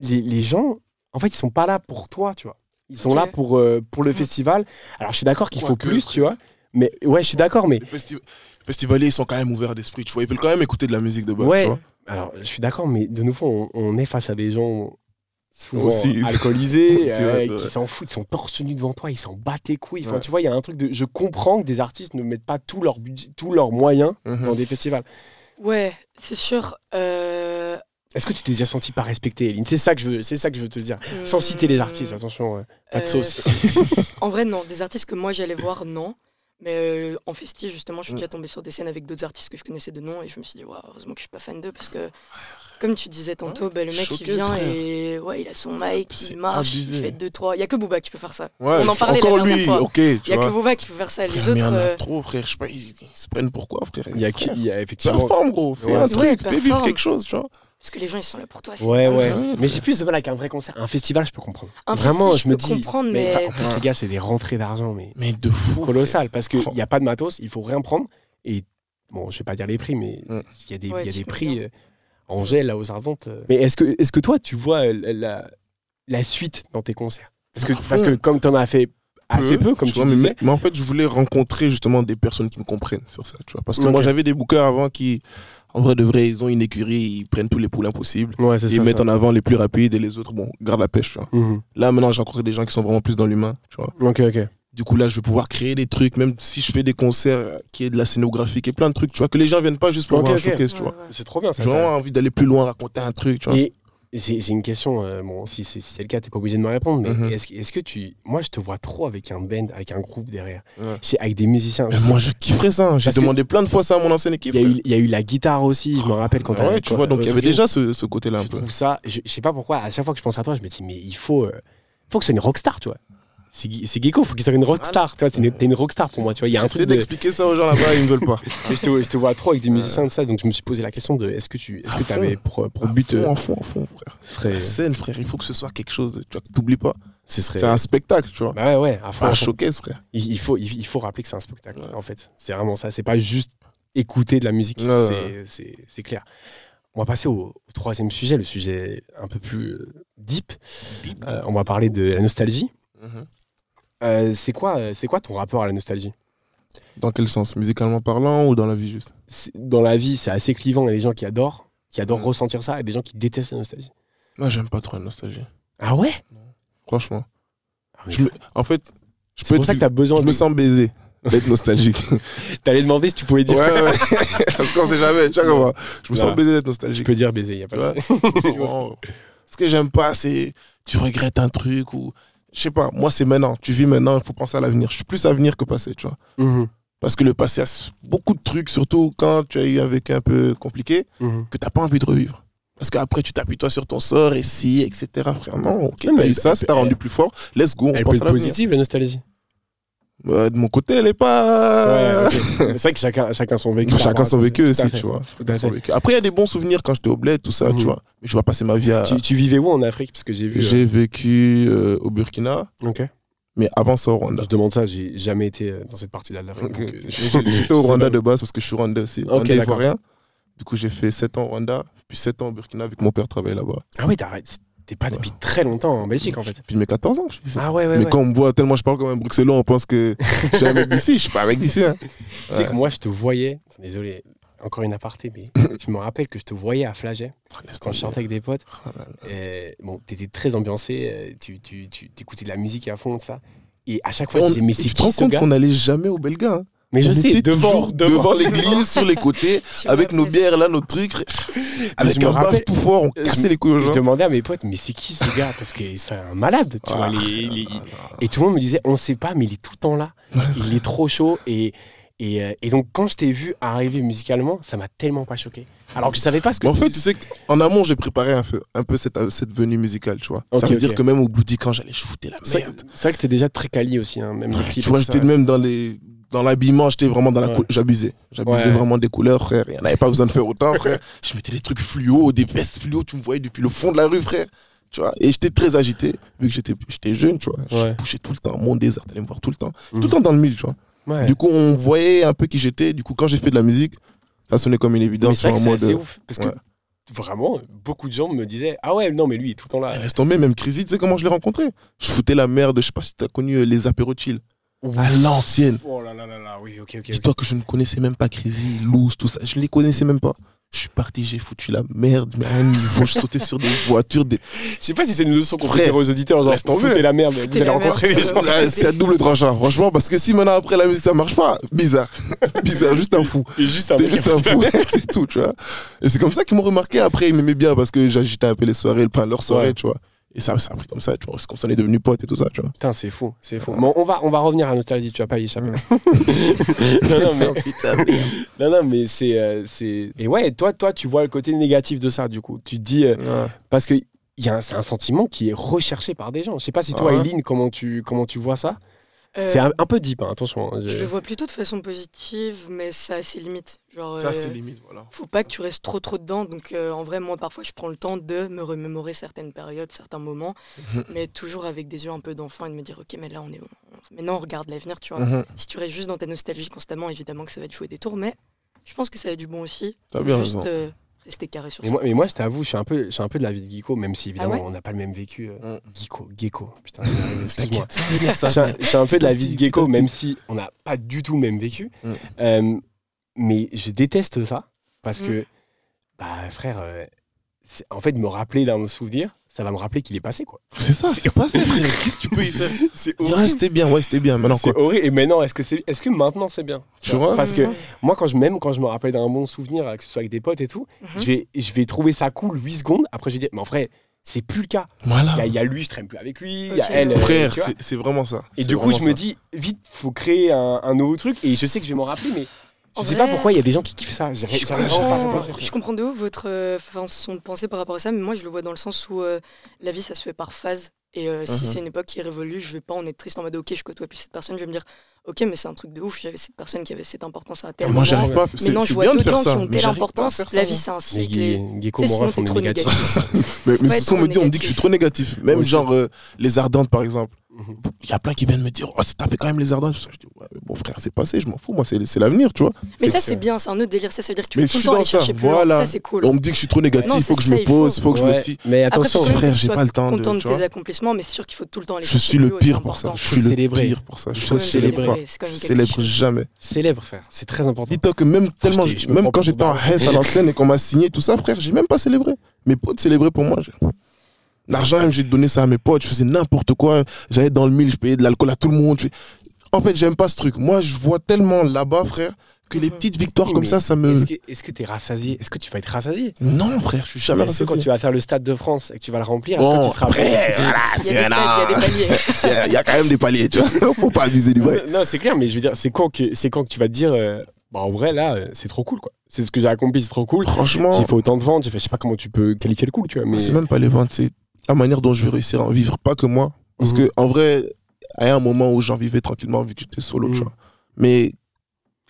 les, les gens, en fait, ils sont pas là pour toi, tu vois. Ils sont là pour, euh, pour le Mhm. festival. Alors, je suis d'accord qu'il faut plus, tu vois. Mais ouais, je suis d'accord, mais Les festi- festivaliers, ils sont quand même ouverts d'esprit, tu vois. Ils veulent quand même écouter de la musique de base, ouais. tu vois. Alors, je suis d'accord, mais de nouveau, on, on est face à des gens souvent Aussi. alcoolisés, euh, vrai, qui s'en foutent, ils sont torse nu devant toi, ils s'en battent les couilles. Enfin, Ouais. tu vois, il y a un truc de. Je comprends que des artistes ne mettent pas tout leur budget, tous leurs moyens Mhm. dans des festivals. Ouais, c'est sûr. euh, Est-ce que tu t'es déjà senti pas respecté, Eline? C'est ça que je veux, c'est ça que je veux te dire. Sans citer les artistes, attention, euh, pas de euh, sauce. En vrai, non. Des artistes que moi j'allais voir, non. Mais euh, en festi, justement, je suis Mm. déjà tombé sur des scènes avec d'autres artistes que je connaissais de nom et je me suis dit, Waouh, heureusement que je suis pas fan d'eux parce que, comme tu disais tantôt, bah, le mec il vient frère. et ouais, il a son mic, il marche, abusé. il fait 2-3. Il y a que Booba qui peut faire ça. Ouais, On en parlait encore la dernière lui, fois. Il y a vois. que Booba qui peut faire ça. Les Frère, mais il y autres. en a euh, trop, frère. Je sais pas, ils, ils se prennent pourquoi, frère Il y a, qui- il y a effectivement. Performe, gros. Fais un truc, fais vivre quelque chose, tu vois. Parce que les gens ils sont là pour toi. Ouais, ouais. vrai. Mais j'ai plus de mal avec un vrai concert. Un festival, je peux comprendre. Un Vraiment, festi, je je me peux dis. comprendre, mais, mais- enfin, en plus, ces gars, c'est des rentrées d'argent, mais Mais de fou. colossal. Parce qu'il n'y a pas de matos, il faut rien prendre. Et bon, je vais pas dire les prix, mais il y a des, Ouais, il y a des prix euh, en gel, là, aux Ardentes. euh. Mais est-ce que, est que toi, tu vois euh, la, la suite dans tes concerts? Parce que, À parce que comme tu en as fait assez peu, comme tu, vois, mais- disais. Mais, en fait, je voulais rencontrer justement des personnes qui me comprennent sur ça, tu vois. Parce que moi, j'avais des bookers avant qui, en vrai de vrai, ils ont une écurie, ils prennent tous les poulains possibles. Ouais, Ils ça. mettent ça. en avant les plus rapides et les autres, bon, garde la pêche, tu vois. Mhm. Là, maintenant, j'ai rencontré des gens qui sont vraiment plus dans l'humain, tu vois. Ok, ok. Du coup, là, je vais pouvoir créer des trucs, même si je fais des concerts qui est de la scénographie, qui est plein de trucs, tu vois, que les gens viennent pas juste pour voir un ok. showcase, tu vois. C'est trop bien ça. J'ai vraiment envie d'aller plus loin, raconter un truc, tu vois. Et j'ai j'ai une question, euh, bon, si c'est si c'est le cas, t'es pas obligé de me répondre, mais Mhm. est-ce que- tu. Moi, je te vois trop avec un band, avec un groupe derrière. Ouais. C'est Avec des musiciens. Mais moi, je kifferais ça. hein. J'ai demandé plein de fois ça à mon ancienne équipe. il y, a eu, frère. il y a eu la guitare aussi, je me rappelle quand Ah ouais, tu vois, donc il y avait truc- déjà ce, ce côté-là un Je peu. trouve ça, je, je sais pas pourquoi, à chaque fois que je pense à toi, je me dis, mais il faut, euh, faut que ce soit une rockstar, tu vois. C'est c'est Gecko, faut qu'il soit une rockstar, tu vois. c'est une- T'es une rockstar pour moi, tu vois. Il y a un truc de. d'expliquer ça aux gens là-bas, ils ne veulent pas. Mais je, te, je te vois trop avec des musiciens de ça, donc je me suis posé la question de est-ce que tu est-ce que avais pour, pour but. Euh, fond, fond, à fond, frère. serait. La scène, frère, il faut que ce soit quelque chose. Tu vois, que t'oublies pas. Ce serait. C'est un spectacle, tu vois. Bah ouais, ouais, à fond, un showcase, frère. Il, il faut, il, faut rappeler que c'est un spectacle, Ouais. en fait. C'est vraiment ça. C'est pas juste écouter de la musique. C'est- C'est c'est clair. On va passer au, au troisième sujet, le sujet un peu plus euh, deep. Euh, on va parler de la nostalgie. Mhm. Euh, c'est quoi, euh, c'est quoi ton rapport à la nostalgie? Dans quel sens? Musicalement parlant ou dans la vie juste? C'est- Dans la vie, c'est assez clivant. Il y a des gens qui adorent, qui adorent ressentir ça, et des gens qui détestent la nostalgie. Moi, j'aime pas trop la nostalgie. Ah ouais? Franchement. Ah, mais Je me- En fait, je C'est peux pour être ça que t'as besoin. Je me sens baisé d'être nostalgique. T'allais demander si tu pouvais ouais, dire. ouais. Parce qu'on sait jamais, tu vois. Je me Ouais. sens baisé d'être Tu nostalgique. peux dire baiser, il a pas Tu de. Ce que j'aime pas, c'est tu regrettes un truc ou. Je sais pas, moi, c'est maintenant. Tu vis maintenant, il faut penser à l'avenir. Je suis plus avenir que passé, tu vois. Mhm, Parce que le passé a beaucoup de trucs, surtout quand tu as eu un vécu un peu compliqué, mhm. que t'as pas envie de revivre. Parce qu'après, tu t'appuies toi sur ton sort, et si, etc. Frère, non, ok, t'as eu ça, ça t'a rendu plus fort. Let's go, on Elle peut pense être à positive, la nostalgie. De mon côté, elle est pas. Ouais, ok. C'est vrai que chacun, chacun son vécu. Chacun son vécu aussi, tu vois. Tout son vécu. Après, il y a des bons souvenirs quand j'étais au bled, tout ça, tu vois. Mais je vais passer ma vie à. Tu, tu vivais où en Afrique? Parce que j'ai vu. euh, J'ai vécu euh, au Burkina, Ok. mais avant ça au Rwanda. Je demande ça, j'ai jamais été euh, dans cette partie-là de l'Afrique. Ok. euh, je- J'étais au Rwanda de base parce que je suis rwandais aussi. D'accord. ivoirien. Du coup, j'ai fait 7 ans au Rwanda, puis 7 ans au Burkina vu que mon père travaillait là-bas. Ah oui, t'arrêtes. T'es pas depuis très longtemps en Belgique en fait. Puis mes 14 ans, je suis ici. Ah ouais, ouais. mais ouais. quand on me voit tellement je parle comme un bruxellois, on pense que je suis un mec d'ici. Je suis pas un mec d'ici. Hein. Tu sais que moi, je te voyais. Désolé, encore une aparté, mais je me rappelle que je te voyais à Flaget quand je chantais avec des potes. Oh là là. Et, bon, t'étais très ambiancé, euh, tu, tu, tu t'écoutais de la musique à fond, ça. Et à chaque fois, je disais, mais c'est tu te rends qui ce compte gars qu'on n'allait jamais au Belga. hein. Mais je on sais, était devant, toujours devant l'église, sur les côtés, avec nos bières là, nos trucs, avec je me un baf tout fort, on je- cassait les couilles aux Je gens. demandais à mes potes, mais c'est qui ce gars? Parce que c'est un malade, tu vois. Ah, les- les- ah, Et tout le monde me disait, on sait pas, mais il est tout le temps là. Il est trop chaud. Et, et, euh, et donc, quand je t'ai vu arriver musicalement, ça m'a tellement pas choqué. Alors que je savais pas ce que Mais en fait, tu sais qu'en amont, j'ai préparé un peu, un peu cette, cette venue musicale, tu vois. Ok, ça veut ok. dire que même au Bloody, quand j'allais, je foutais la merde. c'est vrai que t'es déjà très quali aussi, hein, même les clips. Tu vois, j'étais même dans les dans l'habillement, j'étais vraiment dans la Ouais. j'abusais. J'abusais Ouais. vraiment des couleurs, frère. Il n'y en avait pas besoin de faire autant, frère. Je mettais des trucs fluo, des vestes fluo, tu me voyais depuis le fond de la rue, frère. Tu vois, et j'étais très agité, vu que j'étais j'étais jeune, tu vois. Je bougeais tout le temps, mon désert, t'allais me voir tout le temps. Mhm. Tout le temps dans le mille, tu vois. Du coup, on voyait un peu qui j'étais. Du coup, quand j'ai fait de la musique, ça sonnait comme une Mais évidence. c'est mode, ouf. Parce que vraiment, beaucoup de gens me disaient Ah ouais, non, mais lui, il est tout le temps là. Eh, Laisse tomber, même Crazy, tu sais comment je l'ai rencontré? Je foutais la merde, je sais pas si t'as connu euh, les apéros chill. À l'ancienne. Oh là là là là, oui, ok, ok. Dis-toi que je ne connaissais même pas Crazy, Loose, tout ça. Je les connaissais même pas. Je suis parti, j'ai foutu la merde, mais à un niveau, je sautais sur des voitures. Des... Je sais pas si c'est une leçon qu'on peut dire aux auditeurs, genre, foutez la merde, vous allez rencontrer les gens. C'est à double tranchant, franchement, parce que si maintenant après la musique ça marche pas, bizarre. bizarre, juste un fou. T'es juste un juste fou, c'est tout, tu vois. Et c'est comme ça qu'ils m'ont remarqué. Après, ils m'aimaient bien parce que j'agitais un peu les soirées, enfin leur soirée, Ouais. tu vois. Et ça, ça a pris comme ça, tu vois. C'est comme ça on est devenus potes et tout ça, tu vois. Putain, c'est fou, c'est fou. Bon, on va, on va revenir à Nostalgie, tu vas pas y échapper. Non, non, mais, Oh, non, non, mais c'est, euh, c'est. Et ouais, toi, toi, tu vois le côté négatif de ça, du coup. Tu te dis. euh, Ouais. parce que il y a un- c'est un sentiment qui est recherché par des gens. Je sais pas si toi, Ah ouais. Eileen, comment tu, comment tu vois ça Euh, C'est un, un peu deep, hein, attention. hein, Je le vois plutôt de façon positive, mais ça a ses limites. Genre, Ça, euh, c'est limite, voilà. faut pas que tu restes trop trop dedans. Donc euh, en vrai, moi parfois je prends le temps de me remémorer certaines périodes, certains moments, Mhm. mais toujours avec des yeux un peu d'enfant et de me dire ok mais là on est maintenant on regarde l'avenir, tu vois. Mhm. Si tu restes juste dans ta nostalgie constamment, évidemment que ça va te jouer des tours, mais je pense que ça a du bon aussi. T'as bien juste raison. Rester carré sur Mais ça. moi, mais moi, je t'avoue, je suis un peu, je suis un peu de la vie de Geeko, même si évidemment Ah ouais on n'a pas le même vécu. euh, Mm. Geeko, Gecko. Putain, excuse-moi. Je, suis un- venir. je suis un peu de la vie de Gecko, même si on n'a pas du tout le même vécu. Mm. Euh, mais je déteste ça parce Mm. que, bah frère, euh, en fait, me rappeler d'un souvenir, ça va me rappeler qu'il est passé, quoi. C'est ça, c'est passé, frère. Qu'est-ce que tu peux y faire C'est Ouais, c'était bien, ouais, c'était bien. Maintenant, C'est quoi horrible. Et maintenant, est-ce que, c'est, est-ce que maintenant c'est bien? Tu vois? Parce que moi, quand je, même quand je me rappelle d'un bon souvenir, que ce soit avec des potes et tout, Mhm. je, vais, je vais trouver ça cool 8 secondes. Après, je vais dire, mais en vrai, c'est plus le cas. Il y, Voilà. a- il y a lui, je traîne plus avec lui. Il y a elle. euh, Frère, c'est- c'est vraiment ça. Et C'est du coup, je me dis, vite, faut créer un, un nouveau truc. Et je sais que je vais m'en rappeler, mais je sais vrai- pas pourquoi il y a des gens qui kiffent ça. Je comprends, ça. je comprends de ouf votre euh, façon de penser par rapport à ça, mais moi je le vois dans le sens où euh, la vie ça se fait par phase. Et euh, si Mhm. c'est une époque qui est révolue, je vais pas en être triste en mode ok, je côtoie plus cette personne, je vais me dire ok, mais c'est un truc de ouf, j'avais cette personne qui avait cette importance à tel Moi, j'arrive pas. Mais non, je c'est vois bien de d'autres gens ça. qui ont telle importance. La vie c'est un cycle. et- sinon t'es trop négatif. négatif. Mais, mais Ouais, c'est ce qu'on me dit, on me dit que je suis trop négatif. Même genre euh, les ardentes, par exemple. Il y a plein qui viennent me dire, oh, t'as fait quand même les ardentes. Je dis, ouais, mais bon frère, c'est passé, je m'en fous. Moi, c'est c'est l'avenir, tu vois. Mais ça c'est bien, c'est un autre délire. Ça, ça veut dire que tu Mais tout le suis temps aller ça, chercher plus voilà. loin. Ça c'est cool. On me dit que je suis trop négatif, Non, faut que je me il faut. pose, faut que je me si. Mais Après, attention, frère, j'ai pas le temps de- Content de, tu vois. tes accomplissements, mais c'est sûr qu'il faut tout le temps aller Je suis le pire pour ça. important. Je suis le célébrer. pire pour ça. Je même célèbre célébrer, jamais. célèbre, frère. C'est très important. Dis-toi que même tellement, même quand j'étais en. Hesse à l'ancienne et qu'on m'a signé tout ça, frère, j'ai même pas célébré. Mes potes célébraient pour moi. L'argent, même, j'ai donné ça à mes potes. Je faisais n'importe quoi. J'allais dans le mille, je payais de l'alcool à tout le monde. En fait, j'aime pas ce truc. Moi, je vois tellement là-bas, frère, que les petites victoires Oui, comme ça, ça me. Est-ce que est-ce que t'es rassasié? Est-ce que tu vas être rassasié? Non, frère, je suis jamais Est-ce que quand rassasié. tu vas faire le stade de France et que tu vas le remplir, est-ce Bon, que tu seras après, voilà, Il y a des stades, il y a des un- paliers. Il y a quand même des paliers, tu vois. Faut pas abuser du vrai. Non, c'est clair, mais je veux dire, c'est quand que c'est quand que tu vas te dire, euh, bah, en vrai, là, euh, c'est trop cool, quoi. C'est ce que j'ai accompli, c'est trop cool. Franchement, J'ai fait autant de ventes, j'ai fait, je sais pas comment tu peux qualifier le cool, tu vois. Mais c'est même pas les ventes, c'est la manière dont je vais réussir à en vivre, pas que moi. Parce Mhm. que en vrai, il y a un moment où j'en vivais tranquillement vu que j'étais solo, tu Mhm. vois. Mais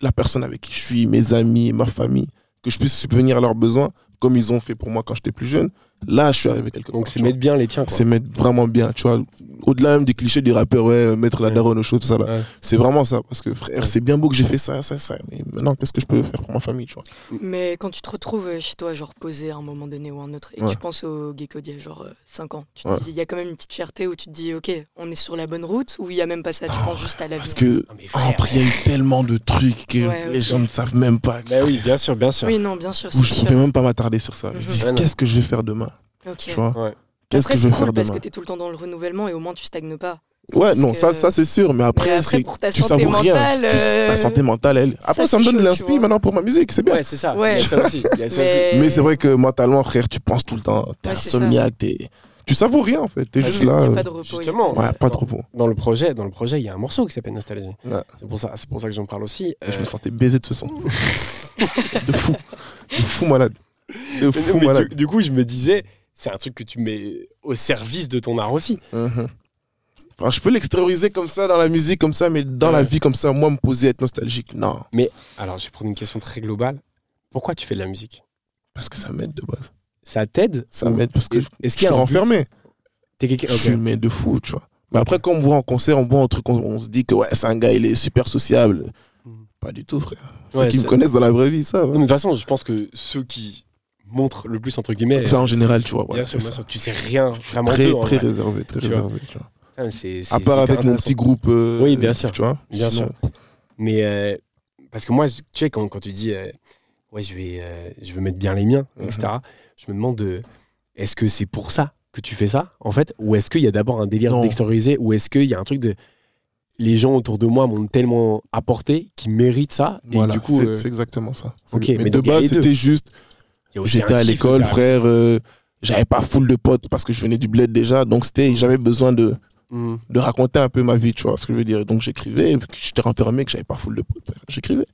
la personne avec qui je suis, mes amis, ma famille, que je puisse subvenir à leurs besoins, comme ils ont fait pour moi quand j'étais plus jeune, là, je suis arrivé quelque part. Donc, c'est mettre bien les tiens. C'est mettre vraiment bien, tu vois. Au-delà même du cliché du rappeur, ouais, mettre la Ouais. daronne au chaud, tout ça, là. Ouais. C'est vraiment ça. Parce que frère, c'est bien beau que j'ai fait ça, ça, ça. Mais maintenant, qu'est-ce que je peux faire pour ma famille, tu vois? Mais quand tu te retrouves euh, chez toi, genre posé à un moment donné ou un autre, et tu penses au Gecko d'il y a genre 5 ans, tu te dis, il y a quand même une petite fierté où tu te dis, ok, on est sur la bonne route, ou il y a même pas ça, tu penses juste à l'avenir. Parce que Non, mais frère, entre, il y a eu tellement de trucs que Ouais, les gens ne savent même pas. Bah oui, bien sûr, bien sûr. Oui, non, bien sûr, Où je sûr. pouvais même pas m'attarder sur ça. Je dis, qu'est-ce que je vais faire demain? Tu vois Ouais. Qu'est-ce que je vais cool faire parce demain que tu es tout le temps dans le renouvellement et au moins tu stagnes pas. Ouais, parce non, ça, que- ça c'est sûr. Mais après, Mais après, c'est- pour ta tu santé savoures rien. mentale, euh, Ta santé mentale, elle. Après, ça, me donne chaud, de tu l'inspi vois. maintenant pour ma musique. C'est bien. Ouais, c'est ça. Ouais. Il y a ça aussi. Il y a ça aussi. Mais, Mais c'est vrai que mentalement, frère, tu penses tout le temps. T'es Ouais, insomniaque. t'es- Tu savoures rien, en fait. T'es juste il y a là. pas euh, de repos, justement. pas de- Ouais, pas de repos. Dans le projet, dans le projet, il y a un morceau qui s'appelle Nostalgie. Ouais. C'est pour ça, c'est pour ça que j'en parle aussi. Je Euh, me sentais baisé de ce son. de fou. De fou malade. De fou mais malade. du, du coup, je me disais, c'est un truc que tu mets au service de ton art aussi. Enfin, je peux l'extérioriser comme ça dans la musique, comme ça, mais dans la Ouais. vie, comme ça, moi, me poser, être nostalgique, non. Alors, je vais prendre une question très globale. Pourquoi tu fais de la musique? Parce que ça m'aide de base. Ça t'aide? Ça m'aide parce que je Est-ce je qu'il y suis renfermé. T'es quelqu'un. Je suis mais de fou, tu vois. Mais après, quand on me voit en concert, on voit un truc, on, on se dit que ouais, c'est un gars, il est super sociable. Mhm. Pas du tout, frère. Ceux Ouais, qui me connaissent dans la vraie vie, ça. Non, mais de toute façon, je pense que ceux qui montrent le plus, entre guillemets. Ça, en c'est- général, tu vois. Sûr, c'est ça. sûr, tu sais rien vraiment Très, d'eux, très réservé, très Tu réservé, tu vois. C'est- c'est- À part c'est avec mon petit groupe. euh, Oui, bien sûr. Tu vois. Bien Sinon, Mais euh, parce que moi, tu sais, quand, quand tu dis, euh, ouais, je vais, euh, je veux mettre bien les miens, etc., je me demande, euh, est-ce que c'est pour ça que tu fais ça, en fait Ou est-ce qu'il y a d'abord un délire Non. d'extérioriser Ou est-ce qu'il y a un truc de. Les gens autour de moi m'ont tellement apporté qu'ils méritent ça Voilà, Et du coup, c'est euh, c'est exactement ça. ok, mais, mais de base, c'était juste. J'étais à l'école, frère. euh, J'avais pas full de potes parce que je venais du bled déjà. Donc, c'était, j'avais besoin de. Mhm. de raconter un peu ma vie, tu vois ce que je veux dire. Donc, j'écrivais. J'étais renfermé, que j'avais pas full de potes. J'écrivais.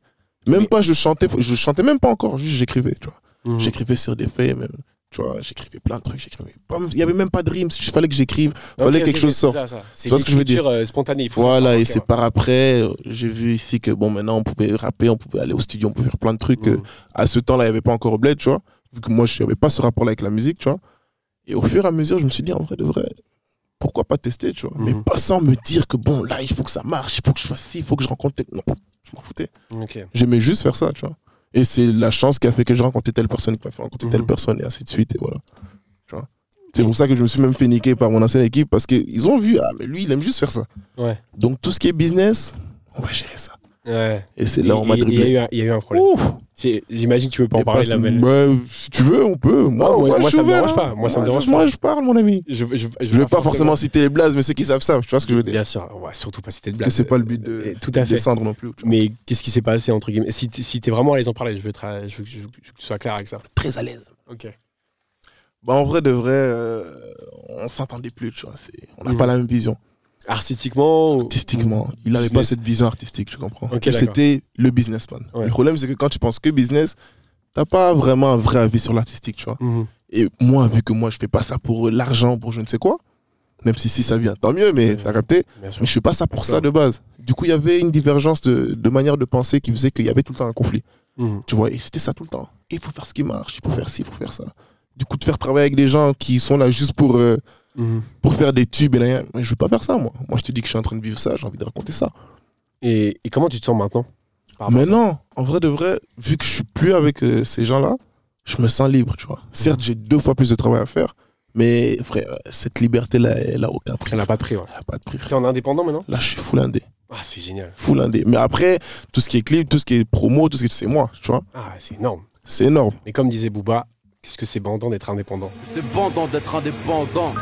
Même Mais- pas, je chantais. Je chantais même pas encore. Juste, j'écrivais, tu vois. Mhm. J'écrivais sur des faits, même. Tu vois, j'écrivais plein de trucs. j'écrivais Il y avait même pas de rime. Il fallait que j'écrive. Ok, fallait ok, quelque chose sorte. ça, ça. C'est Tu vois ce que je veux dire? l'écriture, euh, spontanée. Il faut que Voilà, et c'est par après, euh, j'ai vu ici que bon, maintenant on pouvait rapper, on pouvait aller au studio, on pouvait faire plein de trucs. euh, Mhm. À ce temps-là, il n'y avait pas encore au bled, tu vois. Vu que moi, je n'avais pas ce rapport-là avec la musique, tu vois. Et au fur et à mesure, je me suis dit, en vrai, de vrai, pourquoi pas tester, tu vois. Mais Mhm. pas sans me dire que bon, là, il faut que ça marche, il faut que je fasse ci, il faut que je rencontre. Non, je m'en foutais. J'aimais juste faire ça, tu vois. Et c'est la chance qui a fait que j'ai rencontré telle personne, qui m'a fait rencontrer telle Mhm. personne, et ainsi de suite, et voilà. Tu vois. C'est pour ça que je me suis même fait niquer par mon ancienne équipe, parce qu'ils ont vu, ah, mais lui, il aime juste faire ça. Ouais. Donc tout ce qui est business, on va gérer ça. Ouais. Et c'est là où on m'a et- Il y, a dribblé. eu un- il y a eu un problème. Ouf J'imagine que tu veux pas en parler là, mais. Ouais, si tu veux, on peut. Moi, Non, moi- ça me dérange hein. pas. Moi, ça me dérange pas. Moi, je parle, mon ami. Je, je, Je vais pas forcément citer les blazes, mais ceux qui savent ça. Tu vois ce que je veux dire Bien sûr, ouais, surtout pas citer Parce que blague. c'est pas le but de, Euh, Tout à fait. descendre non plus. Mais qu'est-ce qui s'est passé entre guillemets? Si t'es si t'es vraiment à l'aise d'en parler, je veux, je que tu sois clair avec ça. Très à l'aise. Ok. Bah, en vrai, de vrai, euh, on s'entendait plus. Tu vois. On n'a Mhm. pas la même vision. Artistiquement ou- Artistiquement, il n'avait pas cette vision artistique, je comprends. Ok, Lui, d'accord. C'était le businessman. Ouais. Le problème, c'est que quand tu penses que business, t'as pas vraiment un vrai avis sur l'artistique, tu vois. Mhm. Et moi, vu que moi, je fais pas ça pour l'argent, pour je ne sais quoi, même si si ça vient, tant mieux, mais t'as capté. Mais je fais pas ça pour ça de base. Du coup, il y avait une divergence de, de manière de penser qui faisait qu'il y avait tout le temps un conflit. Mhm. Tu vois, et c'était ça tout le temps. Il faut faire ce qui marche, il faut faire ci, il faut faire ça. Du coup, de faire travailler avec des gens qui sont là juste pour, euh, Mhm. pour faire des tubes et rien. Mais je veux pas faire ça, moi. Moi, je te dis que je suis en train de vivre ça, j'ai envie de raconter ça. Et, et comment tu te sens maintenant? Non, en vrai de vrai, vu que je suis plus avec euh, ces gens-là, je me sens libre, tu vois. Certes, j'ai deux fois plus de travail à faire, mais frère, cette liberté-là, elle a aucun prix. Elle n'a pas de prix. Ouais. Elle a pas de prix. T'es en indépendant maintenant? Là, je suis full indé. Ah, c'est génial. Full indé. Mais après, tout ce qui est clip, tout ce qui est promo, tout ce qui est, c'est moi, tu vois. Ah, c'est énorme. C'est énorme. Mais comme disait Booba, qu'est-ce que c'est bandant d'être indépendant? C'est bandant d'être indépendant.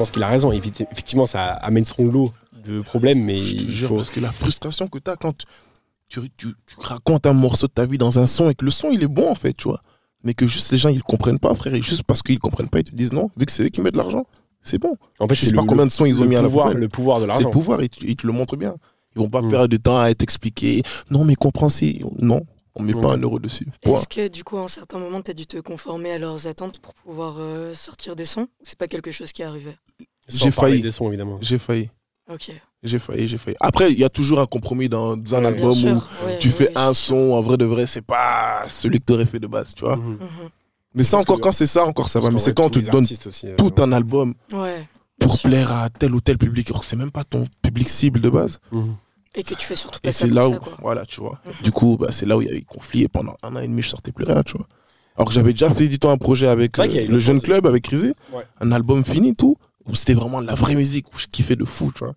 Pense qu'il a raison. Effectivement, ça amène son lot de problèmes, mais Je te il jure, faut. parce que la frustration que tu as quand tu, tu, tu racontes un morceau de ta vie dans un son et que le son, il est bon, en fait, tu vois. Mais que juste les gens, ils comprennent pas, frère. Et juste parce qu'ils comprennent pas, ils te disent non, vu que c'est eux qui mettent de l'argent. c'est bon. En fait, Je sais pas combien de sons ils ont mis à la poubelle. le pouvoir de C'est l'argent. le pouvoir, ils, te- ils te le montrent bien. Ils vont pas Mm. perdre de temps à t'expliquer. Non, mais comprends si. Non, on met pas un euro dessus. Est-ce que du coup, à un certain moment, tu as dû te conformer à leurs attentes pour pouvoir euh, sortir des sons Ou c'est pas quelque chose qui est arrivé? J'ai failli. des sons, évidemment. J'ai failli. Ok. J'ai failli, j'ai failli. Après, il y a toujours un compromis dans, dans un Ouais, album où ouais, tu ouais, fais oui, un son, en vrai de vrai, c'est pas celui que tu aurais fait de base, tu vois. Mhm. Mhm. Mais ça, Parce encore, que- quand c'est ça, encore ça va. Mais c'est quand on tous te les donne artistes aussi, euh, tout un album Ouais. pour plaire à tel ou tel public, alors que c'est même pas ton public cible de base. Mhm. Et que tu fais surtout pas Et ça c'est où, quoi. voilà, tu vois. Mhm. Du coup, bah, c'est là où il y a eu conflit et pendant un an et demi, je sortais plus rien, tu vois. Alors que j'avais déjà fait du temps un projet avec euh, le Jeune Club, avec Rizé, Ouais. un album fini, tout, où c'était vraiment de la vraie musique, où je kiffais de fou, tu vois.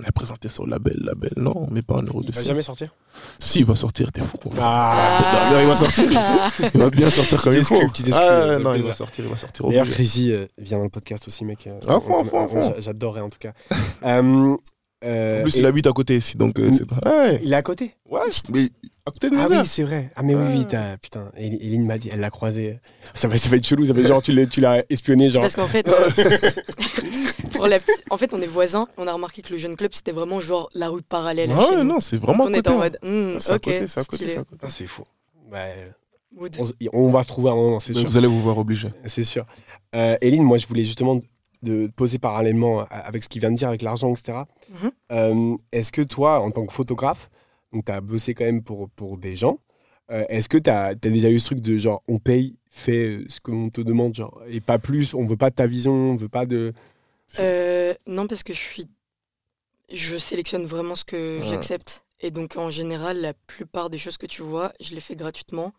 On a présenté ça au label, label, non, on met pas un euro Il va jamais sortir Si, il va sortir, t'es fou. Ah Ah, non, il va sortir. Il va bien sortir comme il faut. Ah, non, il va sortir, il va sortir. D'ailleurs. Crazy euh, vient dans le podcast aussi, mec. euh, j'a- J'adorerais en tout cas. Euh, euh, En plus, et- il habite à côté ici, donc euh, c'est. Ouais, il est à côté ouais, mais à côté de Ah Nazaire. oui, c'est vrai. Ah mais oui, oui, Ah. t'as- putain. Eline m'a dit, elle l'a croisé. Ça va, ça va être chelou. Ça va être genre, tu l'as, espionné, genre. Parce qu'en fait, euh, pour la petite- en fait, on est voisins. On a remarqué que le jeune club, c'était vraiment genre la rue parallèle. à Ah chez ouais, nous. non, c'est vraiment à on côté. était en mode, hmm, C'est à ok, côté, c'est à côté, stylé. c'est à côté. Ah, c'est fou. Bah, on, on va se trouver à un moment, c'est sûr. Vous allez vous voir obligé. C'est sûr. Euh, Eline, moi, je voulais justement de poser parallèlement avec ce qu'il vient de dire avec l'argent, etc. Mhm. Euh, est-ce que toi, en tant que photographe, donc tu as bossé quand même pour, pour des gens, euh, est-ce que tu as, déjà eu ce truc de genre, on paye, fais euh, ce qu'on te demande, genre, et pas plus, on veut pas de ta vision, on veut pas de. Euh, non, parce que je suis. Je sélectionne vraiment ce que Ouais. j'accepte. Et donc, en général, la plupart des choses que tu vois, je les fais gratuitement.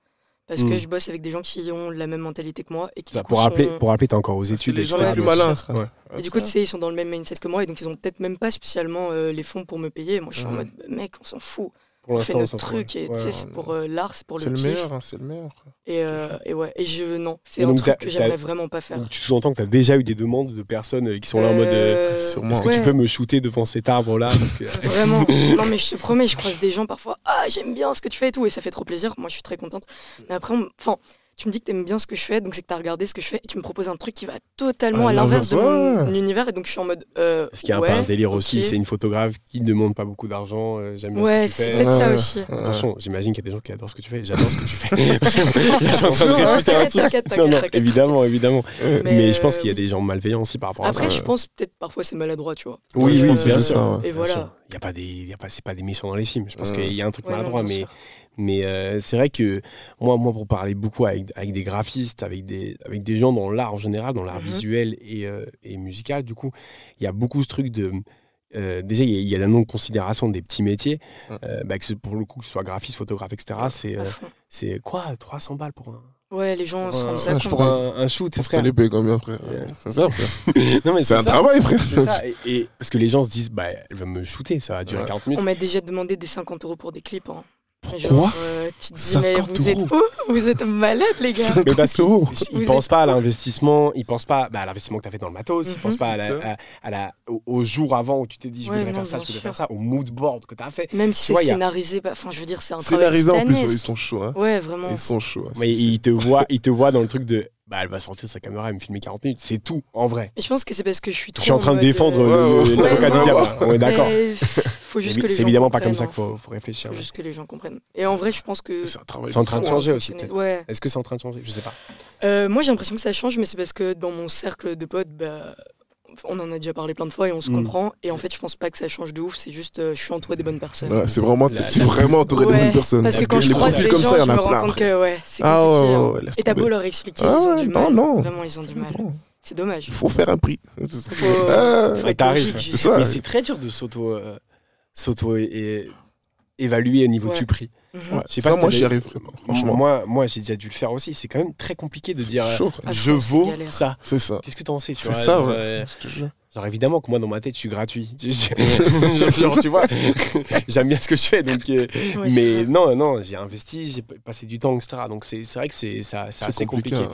Parce que Mm. je bosse avec des gens qui ont la même mentalité que moi et qui Ça, coup, pour, rappeler, sont- pour rappeler, t'es encore aux C'est études, les gens les plus malins. Ouais. Et du coup, tu sais, ils sont dans le même mindset que moi et donc ils ont peut-être même pas spécialement euh, les fonds pour me payer. Et moi, je suis en mode, bah, mec, on s'en fout. Pour On fait l'instant, notre ça se truc Ouais, c'est pour euh, l'art, c'est pour C'est le le kiff. meilleur, hein, c'est le meilleur. Et, euh, et ouais, et je non, c'est un truc que j'aimerais vraiment pas faire. Donc, tu sous-entends que tu as déjà eu des demandes de personnes euh, qui sont là en mode. euh. Est-ce que tu peux me shooter devant cet arbre-là parce que... Vraiment. Non, mais je te promets, je croise des gens parfois. Ah, j'aime bien ce que tu fais et tout. Et ça fait trop plaisir. Moi, je suis très contente. Mais après, on- enfin, tu me dis que t'aimes bien ce que je fais. Donc, c'est que t'as regardé ce que je fais. Et tu me proposes un truc qui va totalement À à l'inverse de mon univers. Et donc, je suis en mode. Euh, qu'il y a un ouais, peu un délire aussi. C'est une photographe qui ne demande pas beaucoup d'argent. euh, J'aime bien Ouais, ce que tu c'est fais. peut-être ça Ouais. aussi. Ouais. Attention, j'imagine qu'il y a des gens qui adorent ce que tu fais. J'adore ce que tu fais. Non, non, évidemment, évidemment. Euh, Mais, je pense euh, qu'il y a des gens malveillants aussi par rapport à ça. Après, je ouais. pense peut-être parfois c'est maladroit, tu vois. Oui, oui, euh, bien c'est sûr. ça, ouais. Et voilà. Il n'y a pas des, il y a pas, c'est pas des méchants dans les films. Je pense Ouais. qu'il y a un truc Ouais, maladroit, mais. Mais euh, c'est vrai que moi, moi, pour parler beaucoup avec, avec des graphistes, avec des, avec des gens dans l'art en général, dans l'art Mhm. visuel et, euh, et musical, du coup, il y a beaucoup ce truc de. euh, déjà, il y a- a la non-considération des petits métiers. Euh, bah, que pour le coup, que ce soit graphiste, photographe, etc., c'est euh, fond. c'est quoi 300 balles pour un, Ouais, les gens se pour un, rendent compte. pour un, un shoot Je frère. paye combien, frère Ouais. C'est ça, frère. Non, mais C'est un ça. travail, frère. C'est ça. Et, et- parce que les gens se disent, bah, elle va me shooter, ça va durer Ouais. 40 minutes. On m'a déjà demandé des 50 euros pour des clips. Hein. Pourquoi Genre, euh, tu te dis, mais 50 vous êtes où Vous êtes malades, les gars. Mais parce qu'ils Vous pensent pas à l'investissement, ils pensent pas bah, à l'investissement que tu as fait dans le matos, ils Mhm. pensent pas à la, à, à la, au, au jour avant où tu t'es dit je Ouais, voudrais non, faire ça, je voudrais faire ça, au mood board que tu as fait. Même si c'est a- scénarisé, bah, enfin, je veux dire, c'est un travail Scénarisé en plus, ouais, ils sont chauds. Hein. Ouais, vraiment. Ils sont chauds. hein. Mais C'est- ils te voient, ils te voient dans le truc de bah elle va sortir sa caméra et me filmer 40 minutes, c'est tout en vrai. Et je pense que c'est parce que je suis trop. Je suis en train de défendre euh, l'avocat du diable, hein, on est d'accord. Faut juste C'est que les c'est gens évidemment pas comme ça qu'il hein. faut, faut réfléchir. Faut juste que les gens comprennent. Et en vrai, je pense que. C'est en train de changer aussi peut-être. Ouais. Est-ce que c'est en train de changer? Je sais pas. Euh, moi, j'ai l'impression que ça change, mais c'est parce que dans mon cercle de potes, bah, on en a déjà parlé plein de fois et on se Mm. comprend. Et en fait, je pense pas que ça change de ouf. C'est juste, euh, je suis entouré des bonnes personnes. Ouais, c'est vraiment, La- t'es la- vraiment entouré de Ouais, bonnes personnes. Parce que quand les je croise des comme gens, ça, il y en je me rends compte que ouais, c'est Ah ouais, compliqué. ouais, hein. Et t'as beau leur expliquer, Ah ils ont ouais, du non, mal. non. Vraiment, ils ont du mal. C'est dommage. Il faut faire un prix. Faut- Ah, faut. C'est ça. Mais c'est très dur de s'auto euh, s'auto et, et évaluer au niveau Ouais. du prix. Mhm. Ouais, Je sais pas ça, si moi, j'y arriverai pas. Franchement. Moi, moi j'ai déjà dû le faire aussi. C'est quand même très compliqué de dire Chaud. Ah, je vaux ça. C'est ça. Qu'est-ce que t'en sais tu C'est ça, ouais. euh, genre, évidemment que moi dans ma tête je suis gratuit. Tu- je- genre, tu vois, j'aime bien ce que je fais. Donc, euh, Ouais, mais non, non, j'ai investi, j'ai passé du temps, etc. Donc c'est vrai que c'est ça- c'est C'est assez compliqué. compliqué.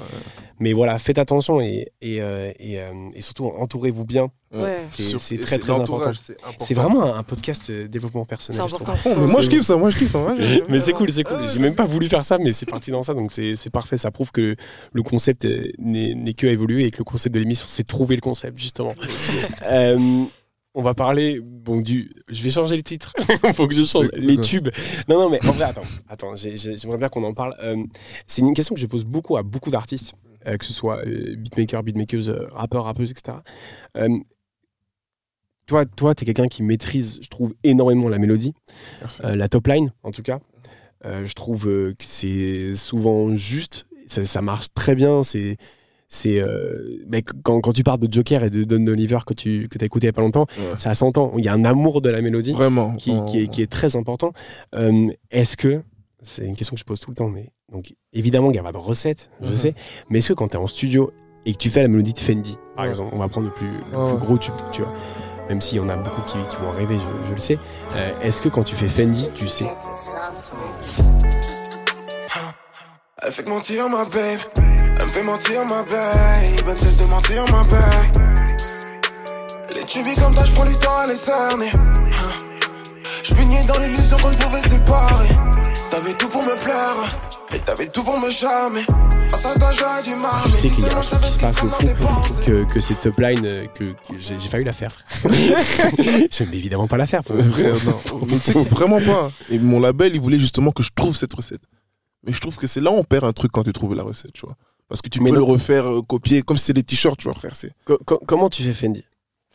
Mais voilà, faites attention et, et, euh, et, euh, et surtout entourez-vous bien. Ouais. C'est- très, très important. c'est vraiment un, un podcast euh, développement personnel. je trouve. important. Fond, mais moi je kiffe ça, moi je kiffe moi, je- Mais c'est cool, c'est cool. Ouais. J'ai même pas voulu faire ça, mais c'est parti dans ça, donc c'est parfait. Ça prouve que le concept euh, n'est n'est que à évoluer et que le concept de l'émission, c'est trouver le concept, justement. Euh, on va parler, bon, du. Je vais changer le titre. Il faut que je change. Les tubes. Non, non, mais en vrai, attends, attends j'ai- j'ai- j'aimerais bien qu'on en parle. Euh, c'est une question que je pose beaucoup à beaucoup d'artistes, euh, que ce soit euh, beatmaker, beatmakers, euh, rappeurs, rappeuses, etc. Toi, toi, tu es quelqu'un qui maîtrise, je trouve, énormément la mélodie. Euh, la top line, en tout cas. Euh, je trouve euh, que c'est souvent juste, ça, ça marche très bien. C'est, c'est, mais quand, quand tu parles de Joker et de Don Oliver que tu que as écouté il n'y a pas longtemps, Ouais. ça s'entend. Il y a un amour de la mélodie Vraiment. qui, est, qui est très important. Est-ce que, c'est une question que je pose tout le temps, mais donc évidemment qu'il n'y a pas de recette, je Mhm. sais, mais est-ce que quand tu es en studio et que tu fais la mélodie de Fendi, par Ouais. exemple, on va prendre le plus, le plus gros tube, tu vois, même s'il y en a beaucoup qui, qui vont arriver, je, je le sais, euh, est-ce que quand tu fais Fendi, tu sais? Elle fait mentir ma babe. Elle fait mentir ma babe. Elle cesse de mentir ma babe. Les tubis comme toi j'prends du temps à les cerner. J'baignais dans l'illusion qu'on ne pouvait séparer. T'avais tout pour me plaire Et t'avais tout pour me charmer Je sais qu'il y a un truc qui se passe au fond que, que c'est top line euh, que, que j'ai failli la faire. frère. je ne vais évidemment pas la faire. Frère, non. Vraiment pas. Et mon label, il voulait justement que je trouve cette recette. Mais je trouve que c'est là où on perd un truc quand tu trouves la recette, tu vois. Parce que tu Mais peux non. le refaire, euh, copier, comme si c'est des t-shirts, tu vois, frère. C'est... Co- co- comment tu fais Fendi?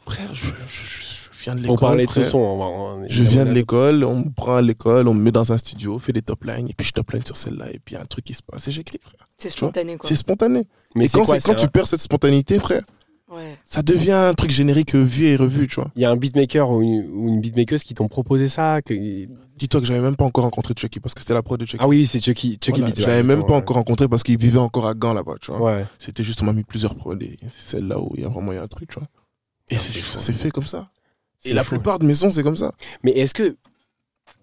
Frère, je, je- je- je viens de l'école. Pour parler de ce frère. son, on va- on- Je viens de l'école, on me prend à l'école, on me met dans un studio, on fait des top lines, et puis je top line sur celle-là, et puis il y a un truc qui se passe, et j'écris, frère. C'est spontané, quoi. C'est spontané. Mais et quand, quoi tu perds cette spontanéité, frère, Ouais. ça devient un truc générique euh, vu et revu, tu vois. Il y a un beatmaker ou une, ou une beatmakeuse qui t'ont proposé ça que- Dis-toi que j'avais même pas encore rencontré Chucky, parce que c'était la prod de Chucky. Ah oui, oui, c'est Chucky. Chucky Voilà, Beat, je l'avais même pas ouais. encore rencontré parce qu'il vivait encore à Gand là-bas, tu vois. Ouais. C'était juste, on m'a mis plusieurs prods et c'est celle-là où il y a vraiment eu un truc, tu vois. Et Ah, ça fou. s'est fait comme ça. Et la fou. plupart de mes sons, c'est comme ça. Mais est-ce que.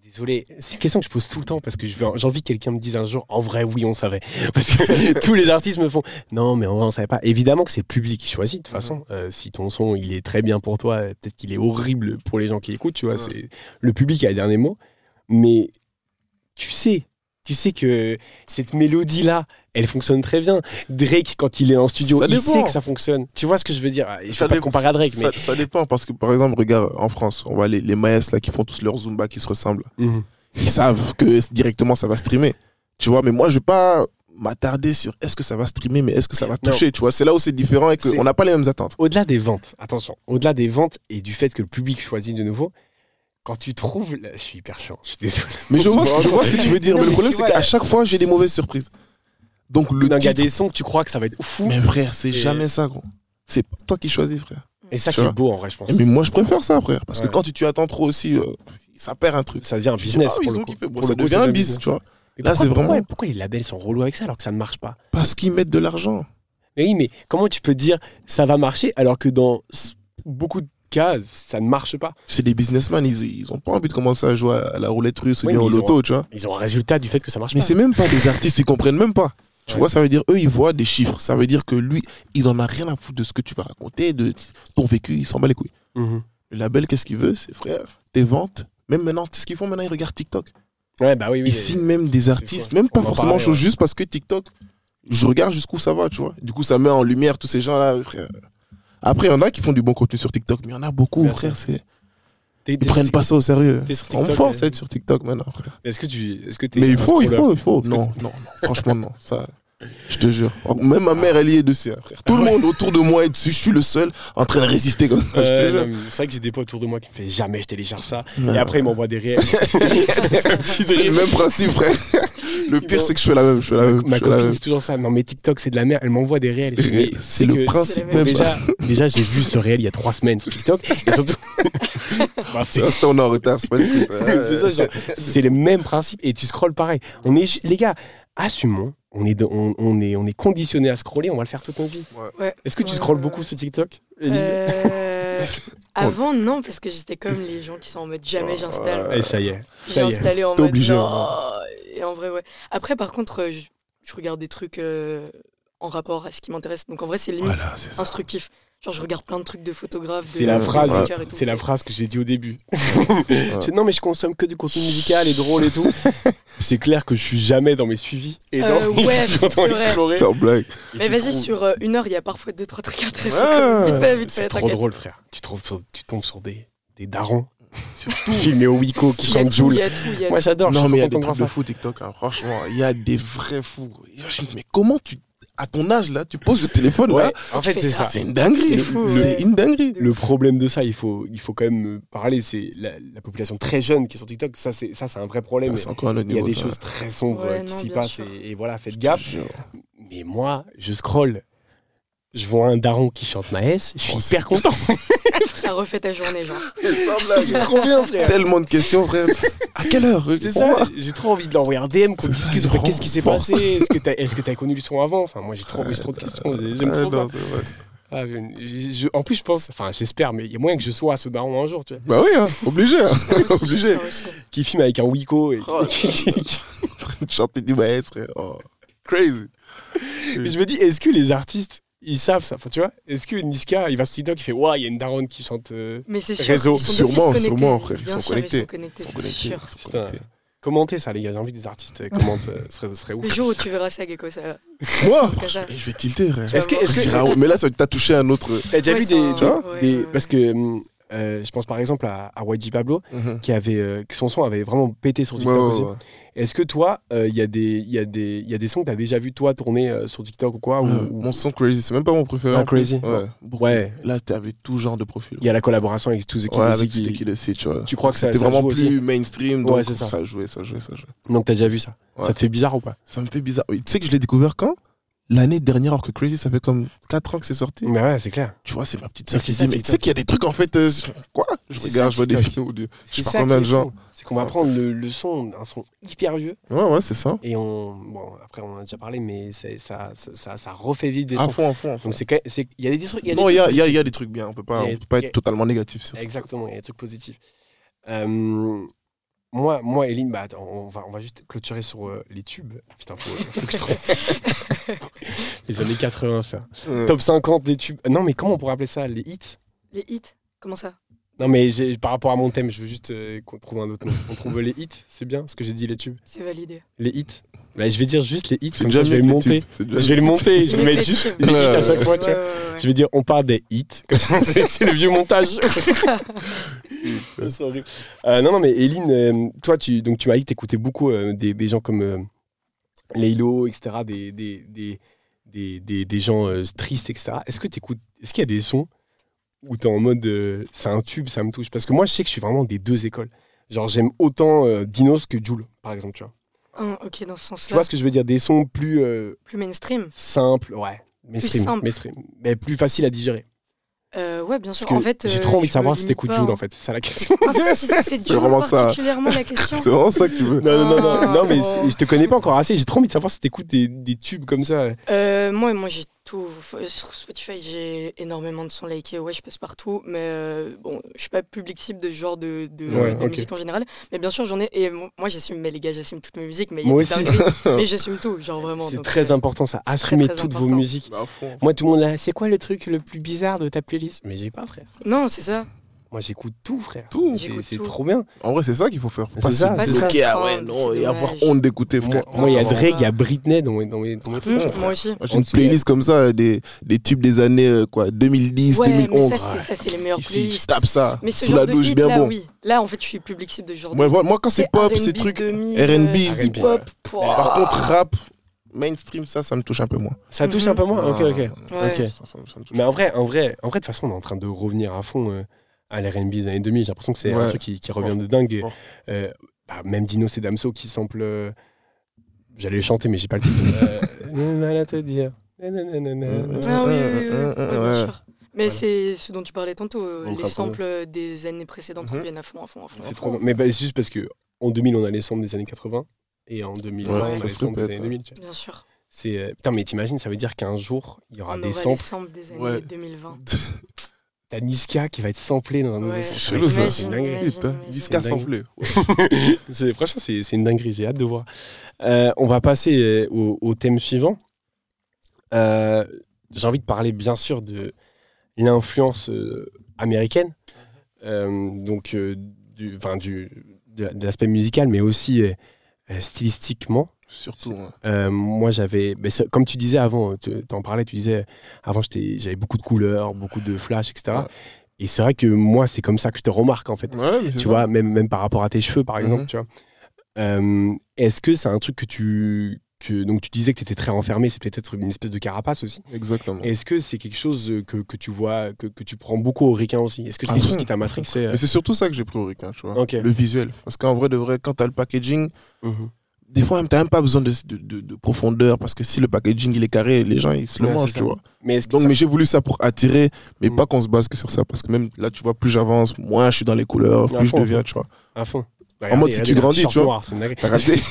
Désolé, c'est une question que je pose tout le temps parce que j'ai envie que quelqu'un me dise un jour en vrai, oui, on savait. Parce que tous les artistes me font non, mais en vrai, on savait pas. Évidemment que c'est le public qui choisit, de toute façon. Euh, si ton son il est très bien pour toi, peut-être qu'il est horrible pour les gens qui écoutent, tu vois. Ouais. c'est Le public a le dernier mot. Mais tu sais, tu sais que cette mélodie-là, elle fonctionne très bien. Drake, quand il est en studio, Ça il dépend. sait que ça fonctionne. Tu vois ce que je veux dire? Je veux pas comparer à Drake, mais. Ça, ça dépend parce que, par exemple, regarde, en France, on voit les, les maestres là qui font tous leur Zumba qui se ressemblent. Mhm. Ils savent que directement ça va streamer. Tu vois, mais moi, je vais pas m'attarder sur est-ce que ça va streamer, mais est-ce que ça va toucher. Tu vois, c'est là où c'est différent et qu'on n'a pas les mêmes attentes. Au-delà des ventes, attention, au-delà des ventes et du fait que le public choisit de nouveau, quand tu trouves. la- Je suis hyper chiant, je suis désolé. Mais je vois, ce- je vois ce que tu veux dire. Non, mais le problème, tu c'est vois, qu'à chaque fois, j'ai des mauvaises surprises. Donc, le Il y a titre- des sons que tu crois que ça va être fou. Mais frère, c'est Et- jamais ça, gros. C'est toi qui choisis, frère. Et ça tu qui est vois. beau en vrai, je pense. Mais moi, je préfère ça, frère. Parce Ouais. que quand tu, tu attends trop aussi, euh, ça perd un truc. Ça devient un Tu dis, business ah oui, pour ils le ont coup. kiffé. Bon, Pour ça coup, devient un business. tu vois. Mais Là, pourquoi- c'est vraiment- Pourquoi, pourquoi les labels sont relous avec ça alors que ça ne marche pas? Parce qu'ils mettent de l'argent. Mais oui, mais comment tu peux dire ça va marcher alors que dans s- beaucoup de cas, ça ne marche pas C'est des businessmen, ils, ils ont pas envie de commencer à jouer à la roulette russe ou bien mais au loto, tu vois. Ils ont un résultat du fait que ça marche Mais pas. c'est même pas des artistes, ils comprennent même pas. Tu Ouais. vois, ça veut dire, eux, ils voient des chiffres. Ça veut dire que lui, il en a rien à foutre de ce que tu vas raconter, de ton vécu, il s'en bat les couilles. Mhm. Le label, qu'est-ce qu'il veut? C'est frère, tes ventes. Même maintenant, ce qu'ils font maintenant, ils regardent TikTok. Ouais, bah oui, oui. Ils signent même des artistes, même pas On forcément parlait, chose, ouais. juste parce que TikTok, je regarde jusqu'où ça va, tu vois. Du coup, ça met en lumière tous ces gens-là, frère. Après, il y en a qui font du bon contenu sur TikTok, mais il y en a beaucoup, Bien frère. C'est... Ils prennent pas ça au sérieux. T'es sur On me TikTok, force euh, à être sur TikTok maintenant, frère. Est-ce que tu. Est-ce que Mais il faut, il faut, il faut. Est-ce que Non, non, non, franchement, non. Ça, je te jure. Même ma mère, elle y est dessus, frère. Tout le monde autour de moi est dessus. Je suis le seul en train de résister comme ça, Euh, c'est vrai que j'ai des potes autour de moi qui me font jamais je télécharge ça. Non. Et après, ils m'envoient des réels. c'est le même principe, frère. Le pire, c'est que je fais la même. Je fais la même. Ma copine, c'est toujours ça. Non, mais TikTok, c'est de la merde. Elle m'envoie des réels. C'est le principe même. Déjà, déjà j'ai vu ce réel il y a trois semaines sur TikTok. Et surtout. Bah, c'est on est en retard, c'est pas du tout ça. c'est ça, c'est le même principe. Et tu scrolles pareil. On est ju- les gars, assumons. On est, de- on, on est, on est conditionné à scroller. On va le faire toute notre vie. Ouais. Est-ce que tu Ouais, scrolles beaucoup sur TikTok Euh, avant, non, parce que j'étais comme les gens qui sont en mode jamais j'installe. Et ça y est. J'ai Ça y est. installé en T'es mode obligé, non. Et en vrai, ouais. Après, par contre, euh, je, je regarde des trucs euh, en rapport à ce qui m'intéresse. Donc en vrai, c'est limite Voilà, c'est ça. Genre, je regarde plein de trucs de photographes. C'est de- la phrase, c'est la phrase que j'ai dit au début. Non mais je consomme que du contenu musical et drôle et tout. c'est clair que je suis jamais dans mes suivis et dans Euh, ouais, train c'est en blague. Mais vas-y, trouves- sur euh, une heure, il y a parfois deux, trois trucs intéressants. Ouais. vite fait, vite fait, C'est trop drôle frère. Tu, trouves sur- tu tombes sur des, des darons filmés au Wico qui il Joule. Moi j'adore. Non, mais il y a trop des trucs de fou TikTok. hein. Franchement, il y a des vrais fous. Je me dis, mais comment tu, à ton âge là, tu poses le téléphone Ouais, là en fait c'est ça. ça. C'est une dinguerie. C'est une dinguerie. Le problème de ça, il faut, il faut quand même euh, parler, c'est la, la population très jeune qui est sur TikTok. Ça, c'est ça, c'est un vrai problème. C'est encore un autre Il y a niveau. des ça. choses très sombres Ouais, qui s'y passent et, et voilà, faites gaffe. Mais moi, je scroll, je vois un daron qui chante Maës, je suis Oh, hyper content. Ça refait ta journée, genre. c'est trop bien, frère. Tellement de questions, frère. À quelle heure C'est ça, j'ai trop envie de l'envoyer un DM, qu'on discute qu'est-ce qui s'est passé, est-ce que t'as t'as connu le son avant? Enfin, moi j'ai trop, j'ai trop de questions, j'aime Ah, trop ça. non, c'est vrai. Ah, je- je- en plus, je pense, enfin, j'espère, mais il y a moyen que je sois à ce daron un jour, tu vois, Bah oui, hein, obligé. hein. Obligé. qui filme avec un Wiko et Oh, qui- qui- Chanter du maître. frère. Oh, crazy. Mais je me dis, est-ce que les artistes, ils savent ça Enfin, tu vois, est-ce que Niska, il va sur TikTok, il fait, waouh, il y a une daronne qui chante. euh, Mais c'est sûr. Réseau. ils sont Sûrement, sûrement, frère, ils sont sûr, connectés. Ils sont connectés, Ils sont c'est connectés. sûr. ils sont Putain. connectés. Commentez ça, les gars, j'ai envie que des artistes euh, commentent, euh, ce serait, ouf. Le jour où tu verras ça, Gecko, ça. Moi, et je vais tilter, frère. Est-ce que, est-ce Je que dirais, ouais, mais là, ça t'a touché un autre. t'as déjà Ouais, vu des, un- ouais, des- parce que hum, euh, je pense par exemple à, à YG Pablo, qui avait, euh, son son avait vraiment pété sur TikTok aussi. ouais. Est-ce que toi, euh, il y, a des- il y, il y a des sons que tu as déjà vu toi tourner euh, sur TikTok ou quoi ou- Euh, ou- Mon son Crazy, c'est même pas mon préféré. Ah. Crazy. Ouais. Ouais. Là, t'avais tout genre de profil. Il y a la collaboration avec To The Kid Ouais, avec qui- Kid aussi, tu vois. Tu crois que ça, C'était vraiment aussi plus mainstream, donc Ouais, c'est ça. ça jouait, ça jouait, ça jouait. Donc t'as déjà vu ça. Ça te fait bizarre ou pas? Ça me fait bizarre. Oui, Tu sais que je l'ai découvert quand? L'année dernière, alors que Crazy, ça fait comme 4 ans que c'est sorti. Mais ouais, c'est clair. Tu vois, c'est ma petite soeur c'est qui ça, dit, mais tu sais qu'il y a des trucs en fait. euh, quoi? Je C'est regarde, ça, je vois des vidéos de. Je C'est sais combien de gens. C'est qu'on va prendre le, le son, un son hyper vieux, Ouais, ouais, c'est ça. et on. Bon, après, on en a déjà parlé, mais ça, ça, ça, ça refait vivre des À sons. fond, à fond, à fond. Donc c'est quand- c'est- il y a des trucs. y a Non, il y a, y, a, y a des trucs bien. On peut pas, a- on peut pas être totalement négatif sur Exactement, il y a des trucs positifs. Euh, moi, moi, Eline, bah, attends, on, va, on va juste clôturer sur euh, les tubes. Putain, faut, faut que je trouve. les années 80, ça. Euh, Top 50 des tubes. Non, mais comment on pourrait appeler ça Les hits? Les hits? Comment ça? Non, mais par rapport à mon thème, je veux juste euh, qu'on trouve un autre nom. On trouve les hits, c'est bien, parce que j'ai dit les tubes. C'est validé. Les hits. Bah, je vais dire juste les hits, comme ça, je vais le monter. Je vais le monter, je vais mettre juste les hits à chaque fois, Ouais, tu vois. ouais, ouais. Je vais dire, on parle des hits. Comme ça, c'est le vieux montage. C'est horrible. Euh, non, non, mais Eline, euh, toi, tu, donc, tu m'as dit que tu écoutais beaucoup euh, des, des gens comme euh, Laylo, etc., des, des, des, des, des, des gens euh, tristes, etc. Est-ce que est-ce qu'il y a des sons où tu es en mode euh, c'est un tube, ça me touche Parce que moi, je sais que je suis vraiment des deux écoles. Genre, j'aime autant euh, Dinos que Joule, par exemple, tu vois. Ah, ok, dans ce Tu sens-là. vois ce que je veux dire? Des sons plus euh, Plus mainstream. simples, ouais. Mainstream, simple. mainstream, mais plus facile à digérer. Euh, ouais, bien sûr. Que En fait, j'ai trop envie de savoir si t'écoutes hein. en fait, c'est ça la question. Ah, c'est- vraiment ça. particulièrement la question. C'est vraiment ça que tu veux. Non, non, non, non, Ah, non, mais c'est- je te connais pas encore assez. J'ai trop envie de savoir si t'écoutes des, des tubes comme ça. Euh, moi, moi j'ai tout. Sur Spotify, j'ai énormément de sons likés. Ouais, je passe partout. Mais euh, bon, je suis pas public cible de ce genre de, de, Ouais, de ok. musique en général. Mais bien sûr, j'en ai. Et mo- moi, j'assume. Mais les gars, j'assume toutes mes musiques. Mais il y a Moi des aussi. mais j'assume tout. Genre vraiment. C'est très euh, important ça. Assumer très, très toutes vos musiques. Bah. Moi, tout le monde là, c'est quoi le truc le plus bizarre de ta playlist? Mais j'ai pas, frère. Non, c'est ça. Moi, j'écoute tout, frère. Tout. C'est c'est trop bien. En vrai, c'est ça qu'il faut faire. Faut C'est pas ça, se c'est ça. bloquer, ah ouais, C'est non, et avoir honte d'écouter, Moi, frère. moi, il y a. Drake, il y a Britney dans mes, dans mes, dans mes moi aussi. Moi, J'ai une playlist comme ça, des, des tubes des années euh, quoi, 2010, Ouais, mais 2011. ça, c'est- ça, c'est les meilleures Ici, je playlists. tape ça Mais ce sous genre la de douche bien là, bon. oui. Là, en fait, je suis public cible de genre Ouais, de voilà, moi, quand c'est pop, R&B ces trucs demi, R&B, hip-hop. Par contre, rap, mainstream, ça, ça me touche un peu moins. Ça touche un peu moins? Ok, ok. Ouais. Ok. Ça, ça me- ça me touche. Mais en vrai, en vrai, en vrai, de toute façon, on est en train de revenir à fond euh, à l'R&B des années 2000. J'ai l'impression que c'est un truc qui, qui revient de dingue. Et, Bon. euh, bah, même Dino et Damso qui sample. euh, J'allais le chanter, mais j'ai pas le titre. Euh, mal à te dire. Ah oui, oui, bien sûr. Mais Ouais. c'est ce dont tu parlais tantôt, euh, On les samples des années précédentes Mhm. reviennent à fond, à fond, à fond. à C'est fond. trop bien. Mais bah, c'est juste parce que en 2000, on a les samples des années 80 et en 2020, Ouais, on a les samples des années 2000. tu vois. Bien sûr. C'est euh, putain, mais t'imagines, ça veut dire qu'un jour, il y aura On des aura les samples. samples des années Ouais. 2020. T'as Niska qui va être samplé dans un nouveau Ouais. C'est chelou, ça. C'est une dinguerie. Dingue. samplé. C'est- Franchement, c'est une dinguerie, j'ai hâte de voir. Euh, on va passer euh, au, au thème suivant. Euh, J'ai envie de parler bien sûr de l'influence euh, américaine, Euh, donc euh, du, enfin, du, de, la- de l'aspect musical, mais aussi stylistiquement. Surtout. hein. Euh, moi, j'avais, comme tu disais avant, tu en parlais, tu disais, avant, j'avais beaucoup de couleurs, beaucoup de flash, etc. Ouais. Et c'est vrai que moi, c'est comme ça que je te remarque, en fait. Ouais, Tu ça. vois, même, même par rapport à tes cheveux, par exemple, Mhm. tu vois. Euh, Est-ce que c'est un truc que tu. Que, donc, tu disais que tu étais très renfermé, c'est peut-être une espèce de carapace aussi. Exactement. Est-ce que c'est quelque chose que, que tu vois, que, que tu prends beaucoup au ricain aussi? Est-ce que c'est À quelque chose qui t'a matrixé euh? c'est surtout ça que j'ai pris au ricain, tu vois. Le visuel. Parce qu'en vrai, de vrai, quand t'as le packaging, Mhm. Des fois, même, t'as même pas besoin de, de, de- de profondeur. Parce que si le packaging il est carré, les gens ils se le Ouais, mangent, tu vois. Mais Donc, ça- mais j'ai voulu ça pour attirer, mais Mm. pas qu'on se base que sur ça. Parce que même là, tu vois, plus j'avance, moins je suis dans les couleurs, plus je fond, deviens, tu vois. à fond En mode, si tu grandis, tu vois. T'as racheté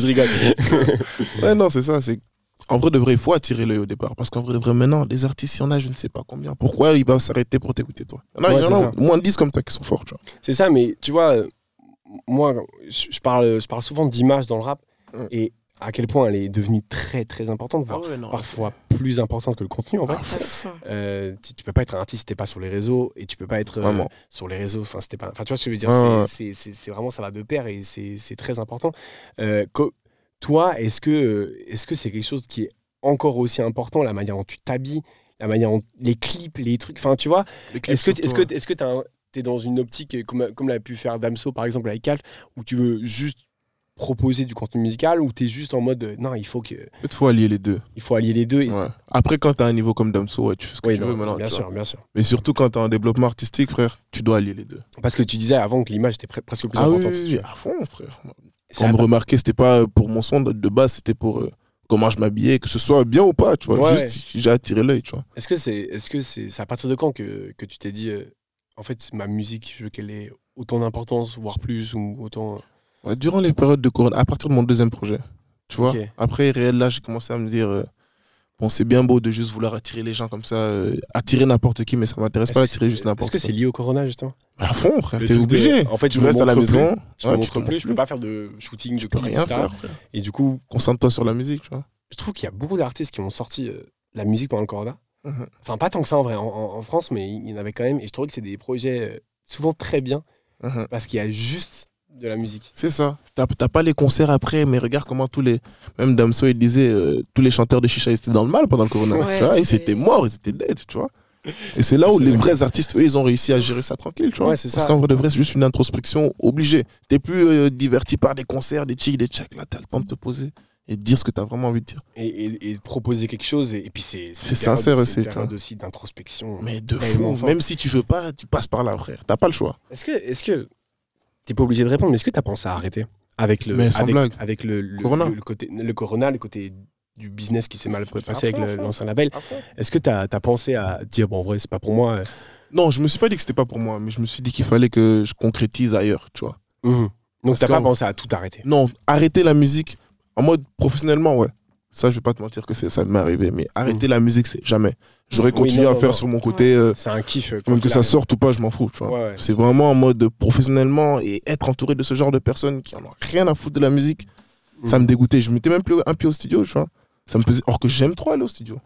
je rigole. Ouais, non, c'est ça. C'est en vrai de vrai, il faut attirer l'œil au départ. Parce qu'en vrai de vrai, maintenant, des artistes, il y en a, je ne sais pas combien. Pourquoi il va s'arrêter pour t'écouter, toi? Il y en a, Ouais, y en a moins de 10 comme toi qui sont forts, tu vois. C'est ça, mais tu vois, moi, je parle, je parle souvent d'image dans le rap Ouais. et à quel point elle est devenue très très importante, voire ouais, non. parfois plus importante que le contenu en vrai. Fond. Euh, tu, tu peux pas être un artiste si t'es pas sur les réseaux et tu peux pas être euh, sur les réseaux. Enfin, c'était pas. Enfin, tu vois ce que je veux dire. C'est- vraiment ça va de pair et c'est très important. Euh, toi, est-ce que est-ce que c'est quelque chose qui est encore aussi important la manière dont tu t'habilles, la manière dont les clips, les trucs. Enfin, tu vois. Est-ce que est-ce que est-ce que t'as t'es dans une optique euh, comme comme l'a pu faire Damso par exemple avec Calf où tu veux juste proposer du contenu musical ou t'es juste en mode euh, non il faut que En fait, faut allier les deux. il faut allier les deux et- Ouais. Après, quand t'as un niveau comme Damso, ouais, tu fais ce que Oui, tu non, veux maintenant. bien sûr vois. bien sûr Mais surtout quand t'as un développement artistique, frère, tu dois allier les deux. parce que tu disais avant que l'image était pre- presque plus Ah importante oui, oui, à fond, frère. Quand on me remarquait, c'était pas pour mon son de- de base, c'était pour euh, comment je m'habillais, que ce soit bien ou pas, tu vois. Ouais, Juste, j'ai attiré l'œil, tu vois. Est-ce que c'est est-ce que c'est c'est à partir de quand que, que tu t'es dit euh, en fait ma musique je veux qu'elle ait autant d'importance voire plus ou autant Ouais, durant les périodes de Corona, à partir de mon deuxième projet, tu vois. Après, réel, là, j'ai commencé à me dire, euh, bon, c'est bien beau de juste vouloir attirer les gens comme ça, euh, attirer n'importe qui, mais ça m'intéresse pas d'attirer juste n'importe Est-ce que qui. c'est lié au corona justement? À fond, frère, t'es de- obligé. en fait je tu restes à la plus, maison, je ouais, me tu plus je peux pas faire de shooting Tu peux rien faire, et du coup Concentre-toi sur la musique, tu vois. je trouve qu'il y a beaucoup d'artistes qui ont sorti euh, la musique pendant le corona Enfin pas tant que ça en vrai en, en- en France mais il y en avait quand même et je trouvais que c'est des projets euh, souvent très bien Mhm. parce qu'il y a juste de la musique C'est ça. T'as pas les concerts après, mais regarde comment tous les. Même Damso, il disait, euh, tous les chanteurs de chicha, étaient dans le mal pendant le corona. Ouais, tu vois, ils étaient morts, ils étaient dead, tu vois. Et c'est là où les vrai. vrais artistes, eux, ils ont réussi à gérer ça tranquille, tu vois. Ouais, c'est Parce ça. qu'en vrai de vrai, c'est juste une introspection obligée. T'es plus euh, diverti par des concerts, des chics, des checks. Là, t'as le temps de te poser et dire ce que t'as vraiment envie de dire. et, et- proposer quelque chose et, et puis c'est C'est une sincère c'est aussi, une tu période aussi d'introspection Mais de fou. Même si tu veux pas, tu passes par là, frère. T'as pas le choix. Est-ce que, est-ce que, t'es pas obligé de répondre, mais est-ce que t'as pensé à arrêter avec le, Mais sans avec, avec le, le, Corona. le- le côté, le corona, le côté du business qui s'est mal passé avec l'ancien label. Est-ce que t'as as pensé à dire bon, en vrai, c'est pas pour moi. euh, Non, je me suis pas dit que c'était pas pour moi, mais je me suis dit qu'il fallait que je concrétise ailleurs, tu vois. Donc Parce t'as pas pensé à tout arrêter. Non, arrêter la musique en mode professionnellement, ouais. Ça, je vais pas te mentir que c'est- ça m'est arrivé, mais arrêter la musique, c'est jamais. J'aurais Oui, continué non, à non, faire non. sur mon côté, euh, C'est un kiff. euh, même que ça sorte ou pas, je m'en fous, tu vois. Ouais, ouais, c'est vraiment en mode professionnellement et être entouré de ce genre de personnes qui en ont rien à foutre de la musique, ça Mhm. me dégoûtait. Je mettais même plus un pied au studio, tu vois. Ça me faisait. Or que j'aime trop aller au studio.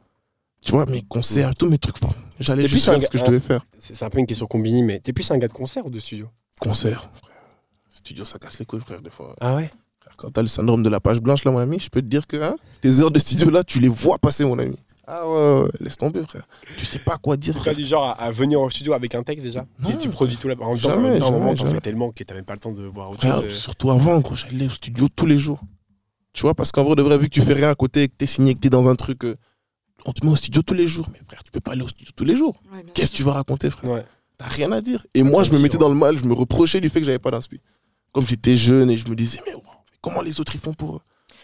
Tu vois, mes concerts, tous mes trucs, bon, j'allais juste faire ce que je devais faire. C'est c'est un peu une question combinée, mais t'es plus un gars de concert ou de studio? Concert, frère. Studio, ça casse les couilles, frère, des fois. Ah ouais? Quand t'as le syndrome de la page blanche, là, mon ami, je peux te dire que hein, tes heures de studio, là, tu les vois passer, mon ami. Ah ouais, ouais, ouais, laisse tomber, frère. Tu sais pas quoi dire, T'as frère. du genre à, à venir au studio avec un texte déjà Non. Tu- Tu produis tout là. En Jamais, temps, moment, t'en fais tellement que t'as même pas le temps de voir autre Frère, chose. euh. surtout avant, gros, j'allais au studio tous les jours. Tu vois, parce qu'en vrai, de vrai, vu que tu fais rien à côté, que t'es signé, que t'es dans un truc, euh, on te met au studio tous les jours. Mais frère, tu peux pas aller au studio tous les jours. Ouais, Qu'est-ce que tu vas raconter, frère Ouais. T'as rien à dire. Et moi, je me mettais ouais. dans le mal, je me reprochais du fait que j'avais pas d'inspi. Comme j'étais jeune et je me disais, mais, wow, mais comment les autres ils font pour eux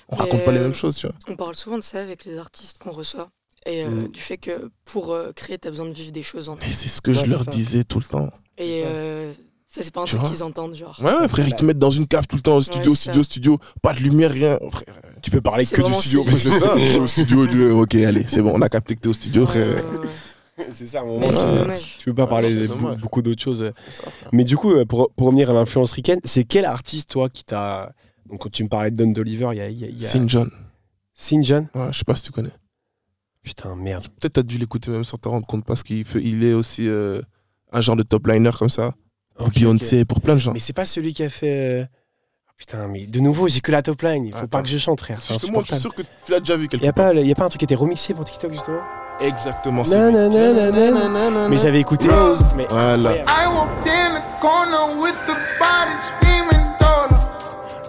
On Mais, raconte pas les euh, mêmes choses, tu vois. On parle souvent de ça avec les artistes qu'on reçoit. Et euh, Mm. du fait que pour euh, créer, tu as besoin de vivre des choses en Mais c'est ce que Ouais, je leur ça. disais tout le temps. Et ça. euh, ça, c'est pas un Tu truc qu'ils entendent, genre. Ouais, ouais, frère, ils te mettent dans une cave tout le temps, au studio, Ouais, studio, ça. studio, pas de lumière, rien. Frère, Tu peux parler que du studio. c'est ça, je suis au studio, de- ok, allez, c'est bon, on a capté que t'es au studio, frère. ouais, ouais. c'est ça, à un Mais moment, tu peux pas parler de beaucoup d'autres choses. Mais du coup, pour, pour revenir à l'influence ricaine, c'est quel artiste, toi, qui t'a. Donc, quand tu me parlais de Don Doliver, il y a. il y a- il y a... Sin John, Sin John? Ouais, je sais pas si tu connais. Putain, merde. Peut-être t'as dû l'écouter même sans t'en rendre compte parce qu'il fait- il est aussi euh, un genre de top liner comme ça. Pour Ok, Beyoncé, pour plein de gens. Mais c'est pas celui qui a fait. euh, Putain, mais de nouveau, j'ai que la top line. Il faut Attends. pas que je chante, frère. C'est Justement, je suis sûr que tu l'as déjà vu quelque Y a part. pas, y a pas un truc qui était remixé pour TikTok justement? Exactement. c'est Non, lui. non, non, non, non. Mais j'avais écouté. Rose. Mais Voilà. I walked in the corner with the body screaming daughter.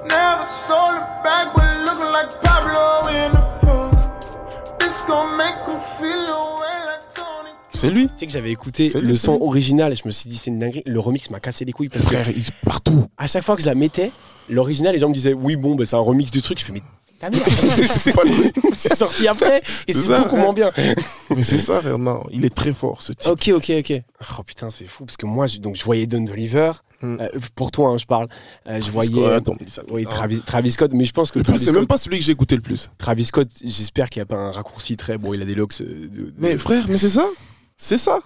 Never sold it back, but looking like Pablo in the photo. This gon' make him feel away like Tony. C'est lui. Tu sais que j'avais écouté C'est le son lui. original et je me suis dit c'est une dinguerie. Le remix m'a cassé les couilles parce que Frère, il est partout. à chaque fois que je la mettais, l'original, les gens me disaient oui bon, bah, c'est un remix du truc. Je fais mais ta c'est pas lui. c'est sorti après et C'est c'est ça, beaucoup ouais. moins bien. Mais c'est ça, frère. Non, il est très fort, ce type. Ok, ok, ok. Oh putain, c'est fou parce que moi, je, donc je voyais Don Oliver. Hmm. Euh, pour toi, hein, je parle. Euh, je voyais. Scott, ça. Oui. Travis, Travis Scott, mais je pense que c'est Scott, même pas celui que j'ai écouté le plus. Travis Scott, j'espère qu'il n'y a pas un raccourci très bon. Il a des locks. euh, de- Mais frère, mais c'est ça. C'est ça.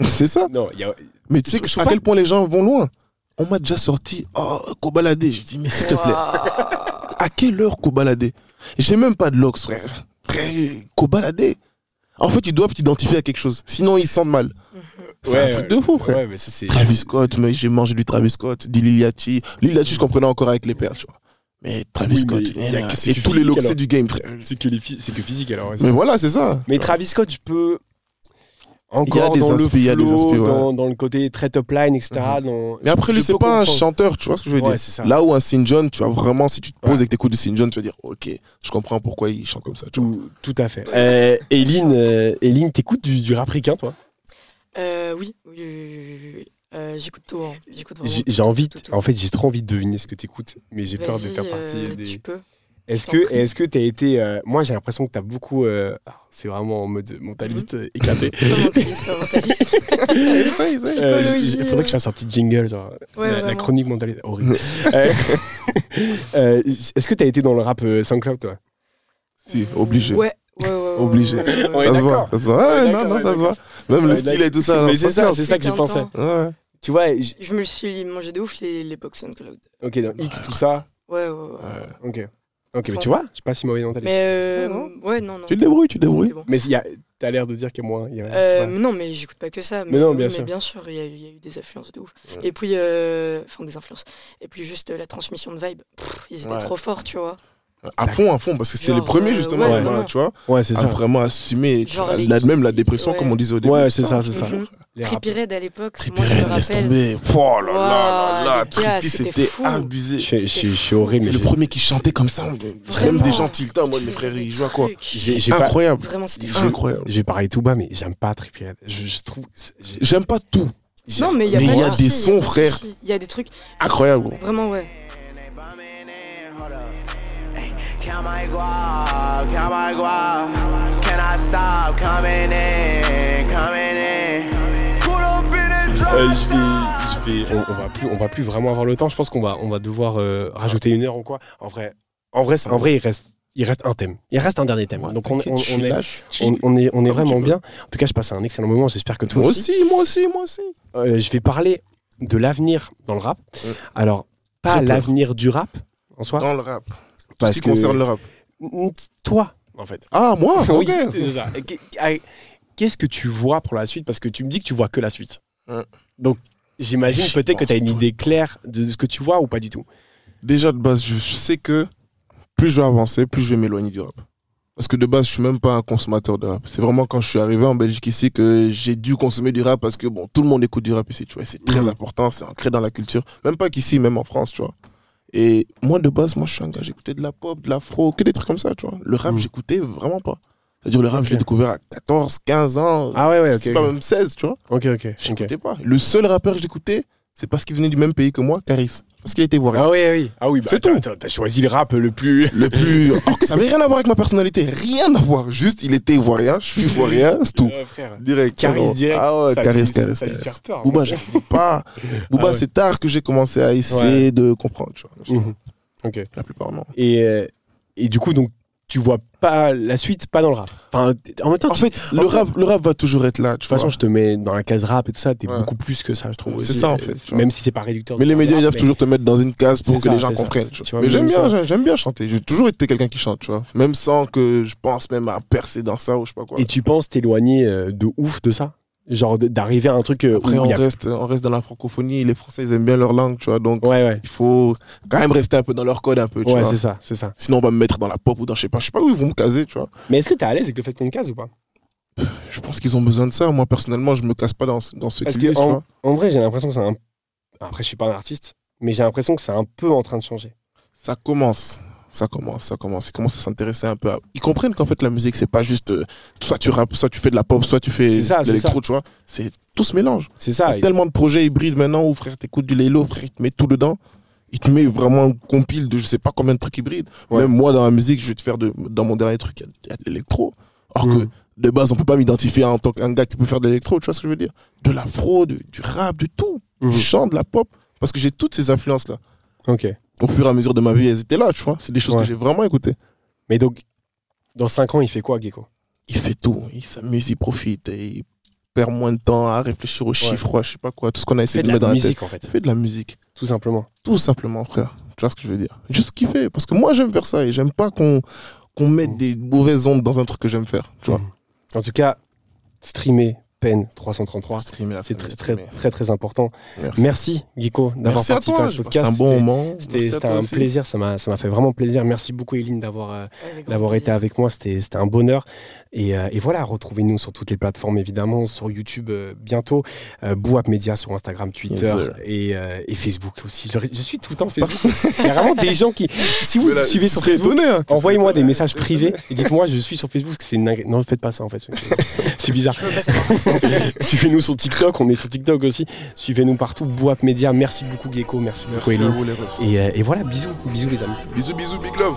C'est ça. non, il y a. Mais tu sais que- à pas. quel point les gens vont loin. On m'a déjà sorti, oh, Kobalade. J'ai dit, mais s'il te plaît, à quelle heure Kobalade? J'ai même pas de locks, frère. Frère, Kobalade. En fait, ils doivent t'identifier à quelque chose. Sinon, ils se sentent mal. C'est un truc de fou, frère. Ouais, mais ça c'est. Travis Scott, mais j'ai mangé du Travis Scott, du Liliati. Liliati, je comprenais encore avec les perles, tu vois. Mais Travis Oui, Scott, mais il y a que- c'est et que tous les looks, c'est du game, frère. C'est que, les fi- c'est que physique alors. Mais voilà, c'est ça. Mais Travis Scott, je peux. Il y a Encore des dans le il y a des inspi, ouais. dans, dans le côté très top line, etc. dans- Mais après, je lui, c'est pas un chanteur, tu vois ce que je veux Ouais, dire. c'est ça. Là où un Sin John, tu vas vraiment, si tu te poses Ouais. et que t'écoutes du Sin John, tu vas dire, ok, je comprends pourquoi il chante comme ça, tu vois. Tout, tout à fait. Euh, Eline, euh, Eline, t'écoutes du, du rap ricain, toi? Euh, oui, oui, oui, oui. Euh, J'écoute tout. hein. J'écoute vraiment J'ai tout, j'ai tout, envie, tout, de- tout. en fait, j'ai trop envie de deviner ce que t'écoutes, mais j'ai peur de Vas-y, faire partie euh, des. Tu peux. Est-ce que, prie. est-ce que t'as été, euh, moi j'ai l'impression que t'as beaucoup, euh, ah, c'est vraiment en mode mentaliste euh, éclaté. C'est mentaliste. Euh, Psychologie, Il faudrait que je fasse un petit jingle, genre Ouais, la, la vraiment. chronique mentaliste. Horrible. Euh, euh, Est-ce que t'as été dans le rap euh, SoundCloud, toi? Si, obligé. Ouais, Obligé. ouais. Ouais, ça se voit, ça se voit. Ouais, Ouais, non, non, ouais, ça se voit. Même le style et tout ça. Mais c'est ça, c'est ça que j'ai Bien pensé. temps. Ouais. Tu vois, j- Je me suis mangé de ouf les- l'époque SoundCloud. ok, dans X, tout ça. Ouais, ouais, ouais. euh, ok. Ok, mais tu vois, je suis pas si mauvais mentaliste. Mais euh, Ouais, non. ouais, non, non. Tu te débrouilles, tu te débrouilles. C'est bon. Mais il y a- t'as l'air de dire qu'il y a moins. il y a- c'est Euh, pas- mais non, mais j'écoute pas que ça. Mais, Mais non, bien mais sûr. bien sûr, il y, a eu- il y a eu des influences de ouf. Et puis, euh, enfin, des influences. Et puis, juste euh, la transmission de vibe. Pff, ils étaient Ouais. trop forts, tu vois. À fond, à fond, parce que c'était les premiers, euh, justement, ouais, voilà, vraiment. tu vois, Ouais, c'est à ça. vraiment assumer Genre la, les- même la dépression, ouais. comme on disait au début. Ouais, c'est ça, c'est ça. Mhm. À l'époque, je me Red, laisse tomber. Oh là là là là, Trippy, c'était abusé. Je, suis horrible. C'est le j'ai- premier qui chantait comme ça. Même des gens tilta, moi, mes frères, ils jouent à quoi Incroyable. Vraiment, c'était. Incroyable. Je vais parler tout bas, mais j'aime pas Trippie Red. Je, trouve. j'ai- J'aime pas tout. j'ai- Non, mais il y a, des sons, frère. Il y a des trucs, Incroyable. gros. vraiment, ouais. Count my guap, count my guap. Can I stop coming in, coming in? Pull up in a Euh, drop je vais, je vais, on, on va plus, on va plus vraiment avoir le temps. Je pense qu'on va, on va devoir euh, rajouter une heure ou quoi. En vrai, en vrai, en vrai, il reste, il reste un thème. Il reste un dernier thème. Donc on, est, on, est, on est Comme tu vraiment bien. En tout cas, je passe un excellent moment. J'espère que toi Moi aussi. aussi, moi aussi, moi aussi. Euh, je vais parler de l'avenir dans le rap. Alors, pas l'avenir du rap en soi, Dans le rap. Tout ce parce qui que concerne le rap. toi, en fait. Ah, moi oui, c'est ça. Qu'est-ce que tu vois pour la suite? Parce que tu me dis que tu vois que la suite. Ouais. Donc, j'imagine peut-être que tu as une idée claire de ce que tu vois ou pas du tout? Déjà, de base, je sais que plus je vais avancer, plus je vais m'éloigner du rap. Parce que de base, je suis même pas un consommateur de rap. C'est vraiment quand je suis arrivé en Belgique ici que j'ai dû consommer du rap parce que bon, tout le monde écoute du rap ici, tu vois. C'est très Mhm. important, c'est ancré dans la culture. Même pas qu'ici, même en France, tu vois. Et moi, de base, moi, je suis un gars, j'écoutais de la pop, de l'afro, que des trucs comme ça, tu vois. Le rap, Mhm. j'écoutais vraiment pas. C'est-à-dire, le rap, je l'ai découvert à 14, 15 ans. Ah ouais, ouais, ok. c'est pas même 16, tu vois. Ok, ok. J'écoutais pas. Le seul rappeur que j'écoutais, c'est parce qu'il venait du même pays que moi, Caris. Parce qu'il était ivoirien. Ah oui, oui. Ah oui, bah, C'est t'as- tout. t'as- choisi le rap le plus. le plus. Que ça avait rien à voir avec ma personnalité, rien à voir. Juste, il était ivoirien, je suis ivoirien, c'est tout. Euh, frère. Direct. Caris direct. Ah ouais, Caris, Caris. Ça lui fait peur. Booba, moi. j'arrive pas. Booba, Ah ouais. c'est tard que j'ai commencé à essayer de comprendre, tu vois. Mhm. Ok. La plupart, non. Et, euh, et du coup, donc, tu vois pas la suite, pas dans le rap. Enfin, en même temps, En tu- fait, le rap, le rap va toujours être là. De toute façon, je te mets dans la case rap et tout ça, t'es Ouais. beaucoup plus que ça, je trouve. C'est ça, en fait. Même si c'est pas réducteur. Mais les médias, ils doivent toujours te mettre dans une case pour que ça, les gens comprennent. tu vois. Mais j'aime bien, j'aime bien chanter. J'ai toujours été quelqu'un qui chante, tu vois. Même sans que je pense même à percer dans ça ou je sais pas quoi. Et tu penses t'éloigner euh, de ouf de ça? Genre d'arriver à un truc euh, Après, où on a... reste, on reste dans la francophonie. Les Français, ils aiment bien leur langue, tu vois. Donc, Ouais, ouais. il faut quand même rester un peu dans leur code, un peu, tu Ouais, vois. c'est ça, c'est ça. Sinon, on va me mettre dans la pop ou dans je sais pas, je sais pas où ils vont me caser, tu vois. Mais est-ce que t'es à l'aise avec le fait qu'on te case ou pas? Je pense qu'ils ont besoin de ça. Moi, personnellement, je me casse pas dans, dans ce qu'ils disent, tu en, vois. en vrai, j'ai l'impression que c'est un. Après, je suis pas un artiste, mais j'ai l'impression que c'est un peu en train de changer. Ça commence. Ça commence, ça commence. Ils commencent à s'intéresser un peu à... Ils comprennent qu'en fait, la musique, c'est pas juste... euh, soit tu rappes, soit tu fais de la pop, soit tu fais de l'électro, tu vois. C'est tout se mélange. C'est Il ça. y a tellement de projets hybrides maintenant où, frère, t'écoutes du Laylo, frère, il te met tout dedans. Il te met vraiment un compile de je sais pas combien de trucs hybrides. Ouais. Même moi, dans la musique, je vais te faire de... Dans mon dernier truc, il y a- il y, a de l'électro. Alors que Mhm. de base, on peut pas m'identifier en tant qu'un gars qui peut faire de l'électro, tu vois ce que je veux dire De l'afro, du rap, de tout. Mhm. Du chant, de la pop. Parce que j'ai toutes ces influences-là. Ok. Au fur et à mesure de ma vie, elles étaient là, tu vois. C'est des choses Ouais. que j'ai vraiment écoutées. Mais donc, dans 5 ans, il fait quoi, Gecko? Il fait tout. Il s'amuse, il profite. Et il perd moins de temps à réfléchir aux chiffres, je sais pas quoi. Tout ce qu'on a essayé de de mettre dans la tête. musique, en fait. Il fait de la musique. Tout simplement. Tout simplement, frère. Tu vois ce que je veux dire? Juste kiffer. Parce que moi, j'aime faire ça. Et j'aime pas qu'on qu'on mette Mhm. des mauvaises ondes dans un truc que j'aime faire. Tu vois Mhm. En tout cas, streamer peine 333. Streamer, C'est très, très, très, très important. Merci. Merci, Gecko, d'avoir participé à ce podcast. passé un bon C'était- moment. C'était c'était un aussi. plaisir, ça m'a ça m'a fait vraiment plaisir. Merci beaucoup, Eline, d'avoir euh, été avec moi. C'était c'était un bonheur. Et, euh, et voilà, retrouvez-nous sur toutes les plateformes, évidemment, sur YouTube euh, bientôt, euh, Bouap Media sur Instagram, Twitter et, et Facebook aussi. Je, je suis tout le temps Facebook. Il y a vraiment des gens qui, si vous Mais là, suivez sur Facebook, hein, envoyez-moi des messages privés et dites-moi je suis sur Facebook, c'est une. Non, ne faites pas ça en fait. C'est bizarre. Suivez-nous sur TikTok, on est sur TikTok aussi. Suivez-nous partout, Bouap Media. Merci beaucoup, Gecko. Merci, beaucoup, Merci refs. Et, et voilà, bisous, bisous les amis. Bisous, bisous, big love.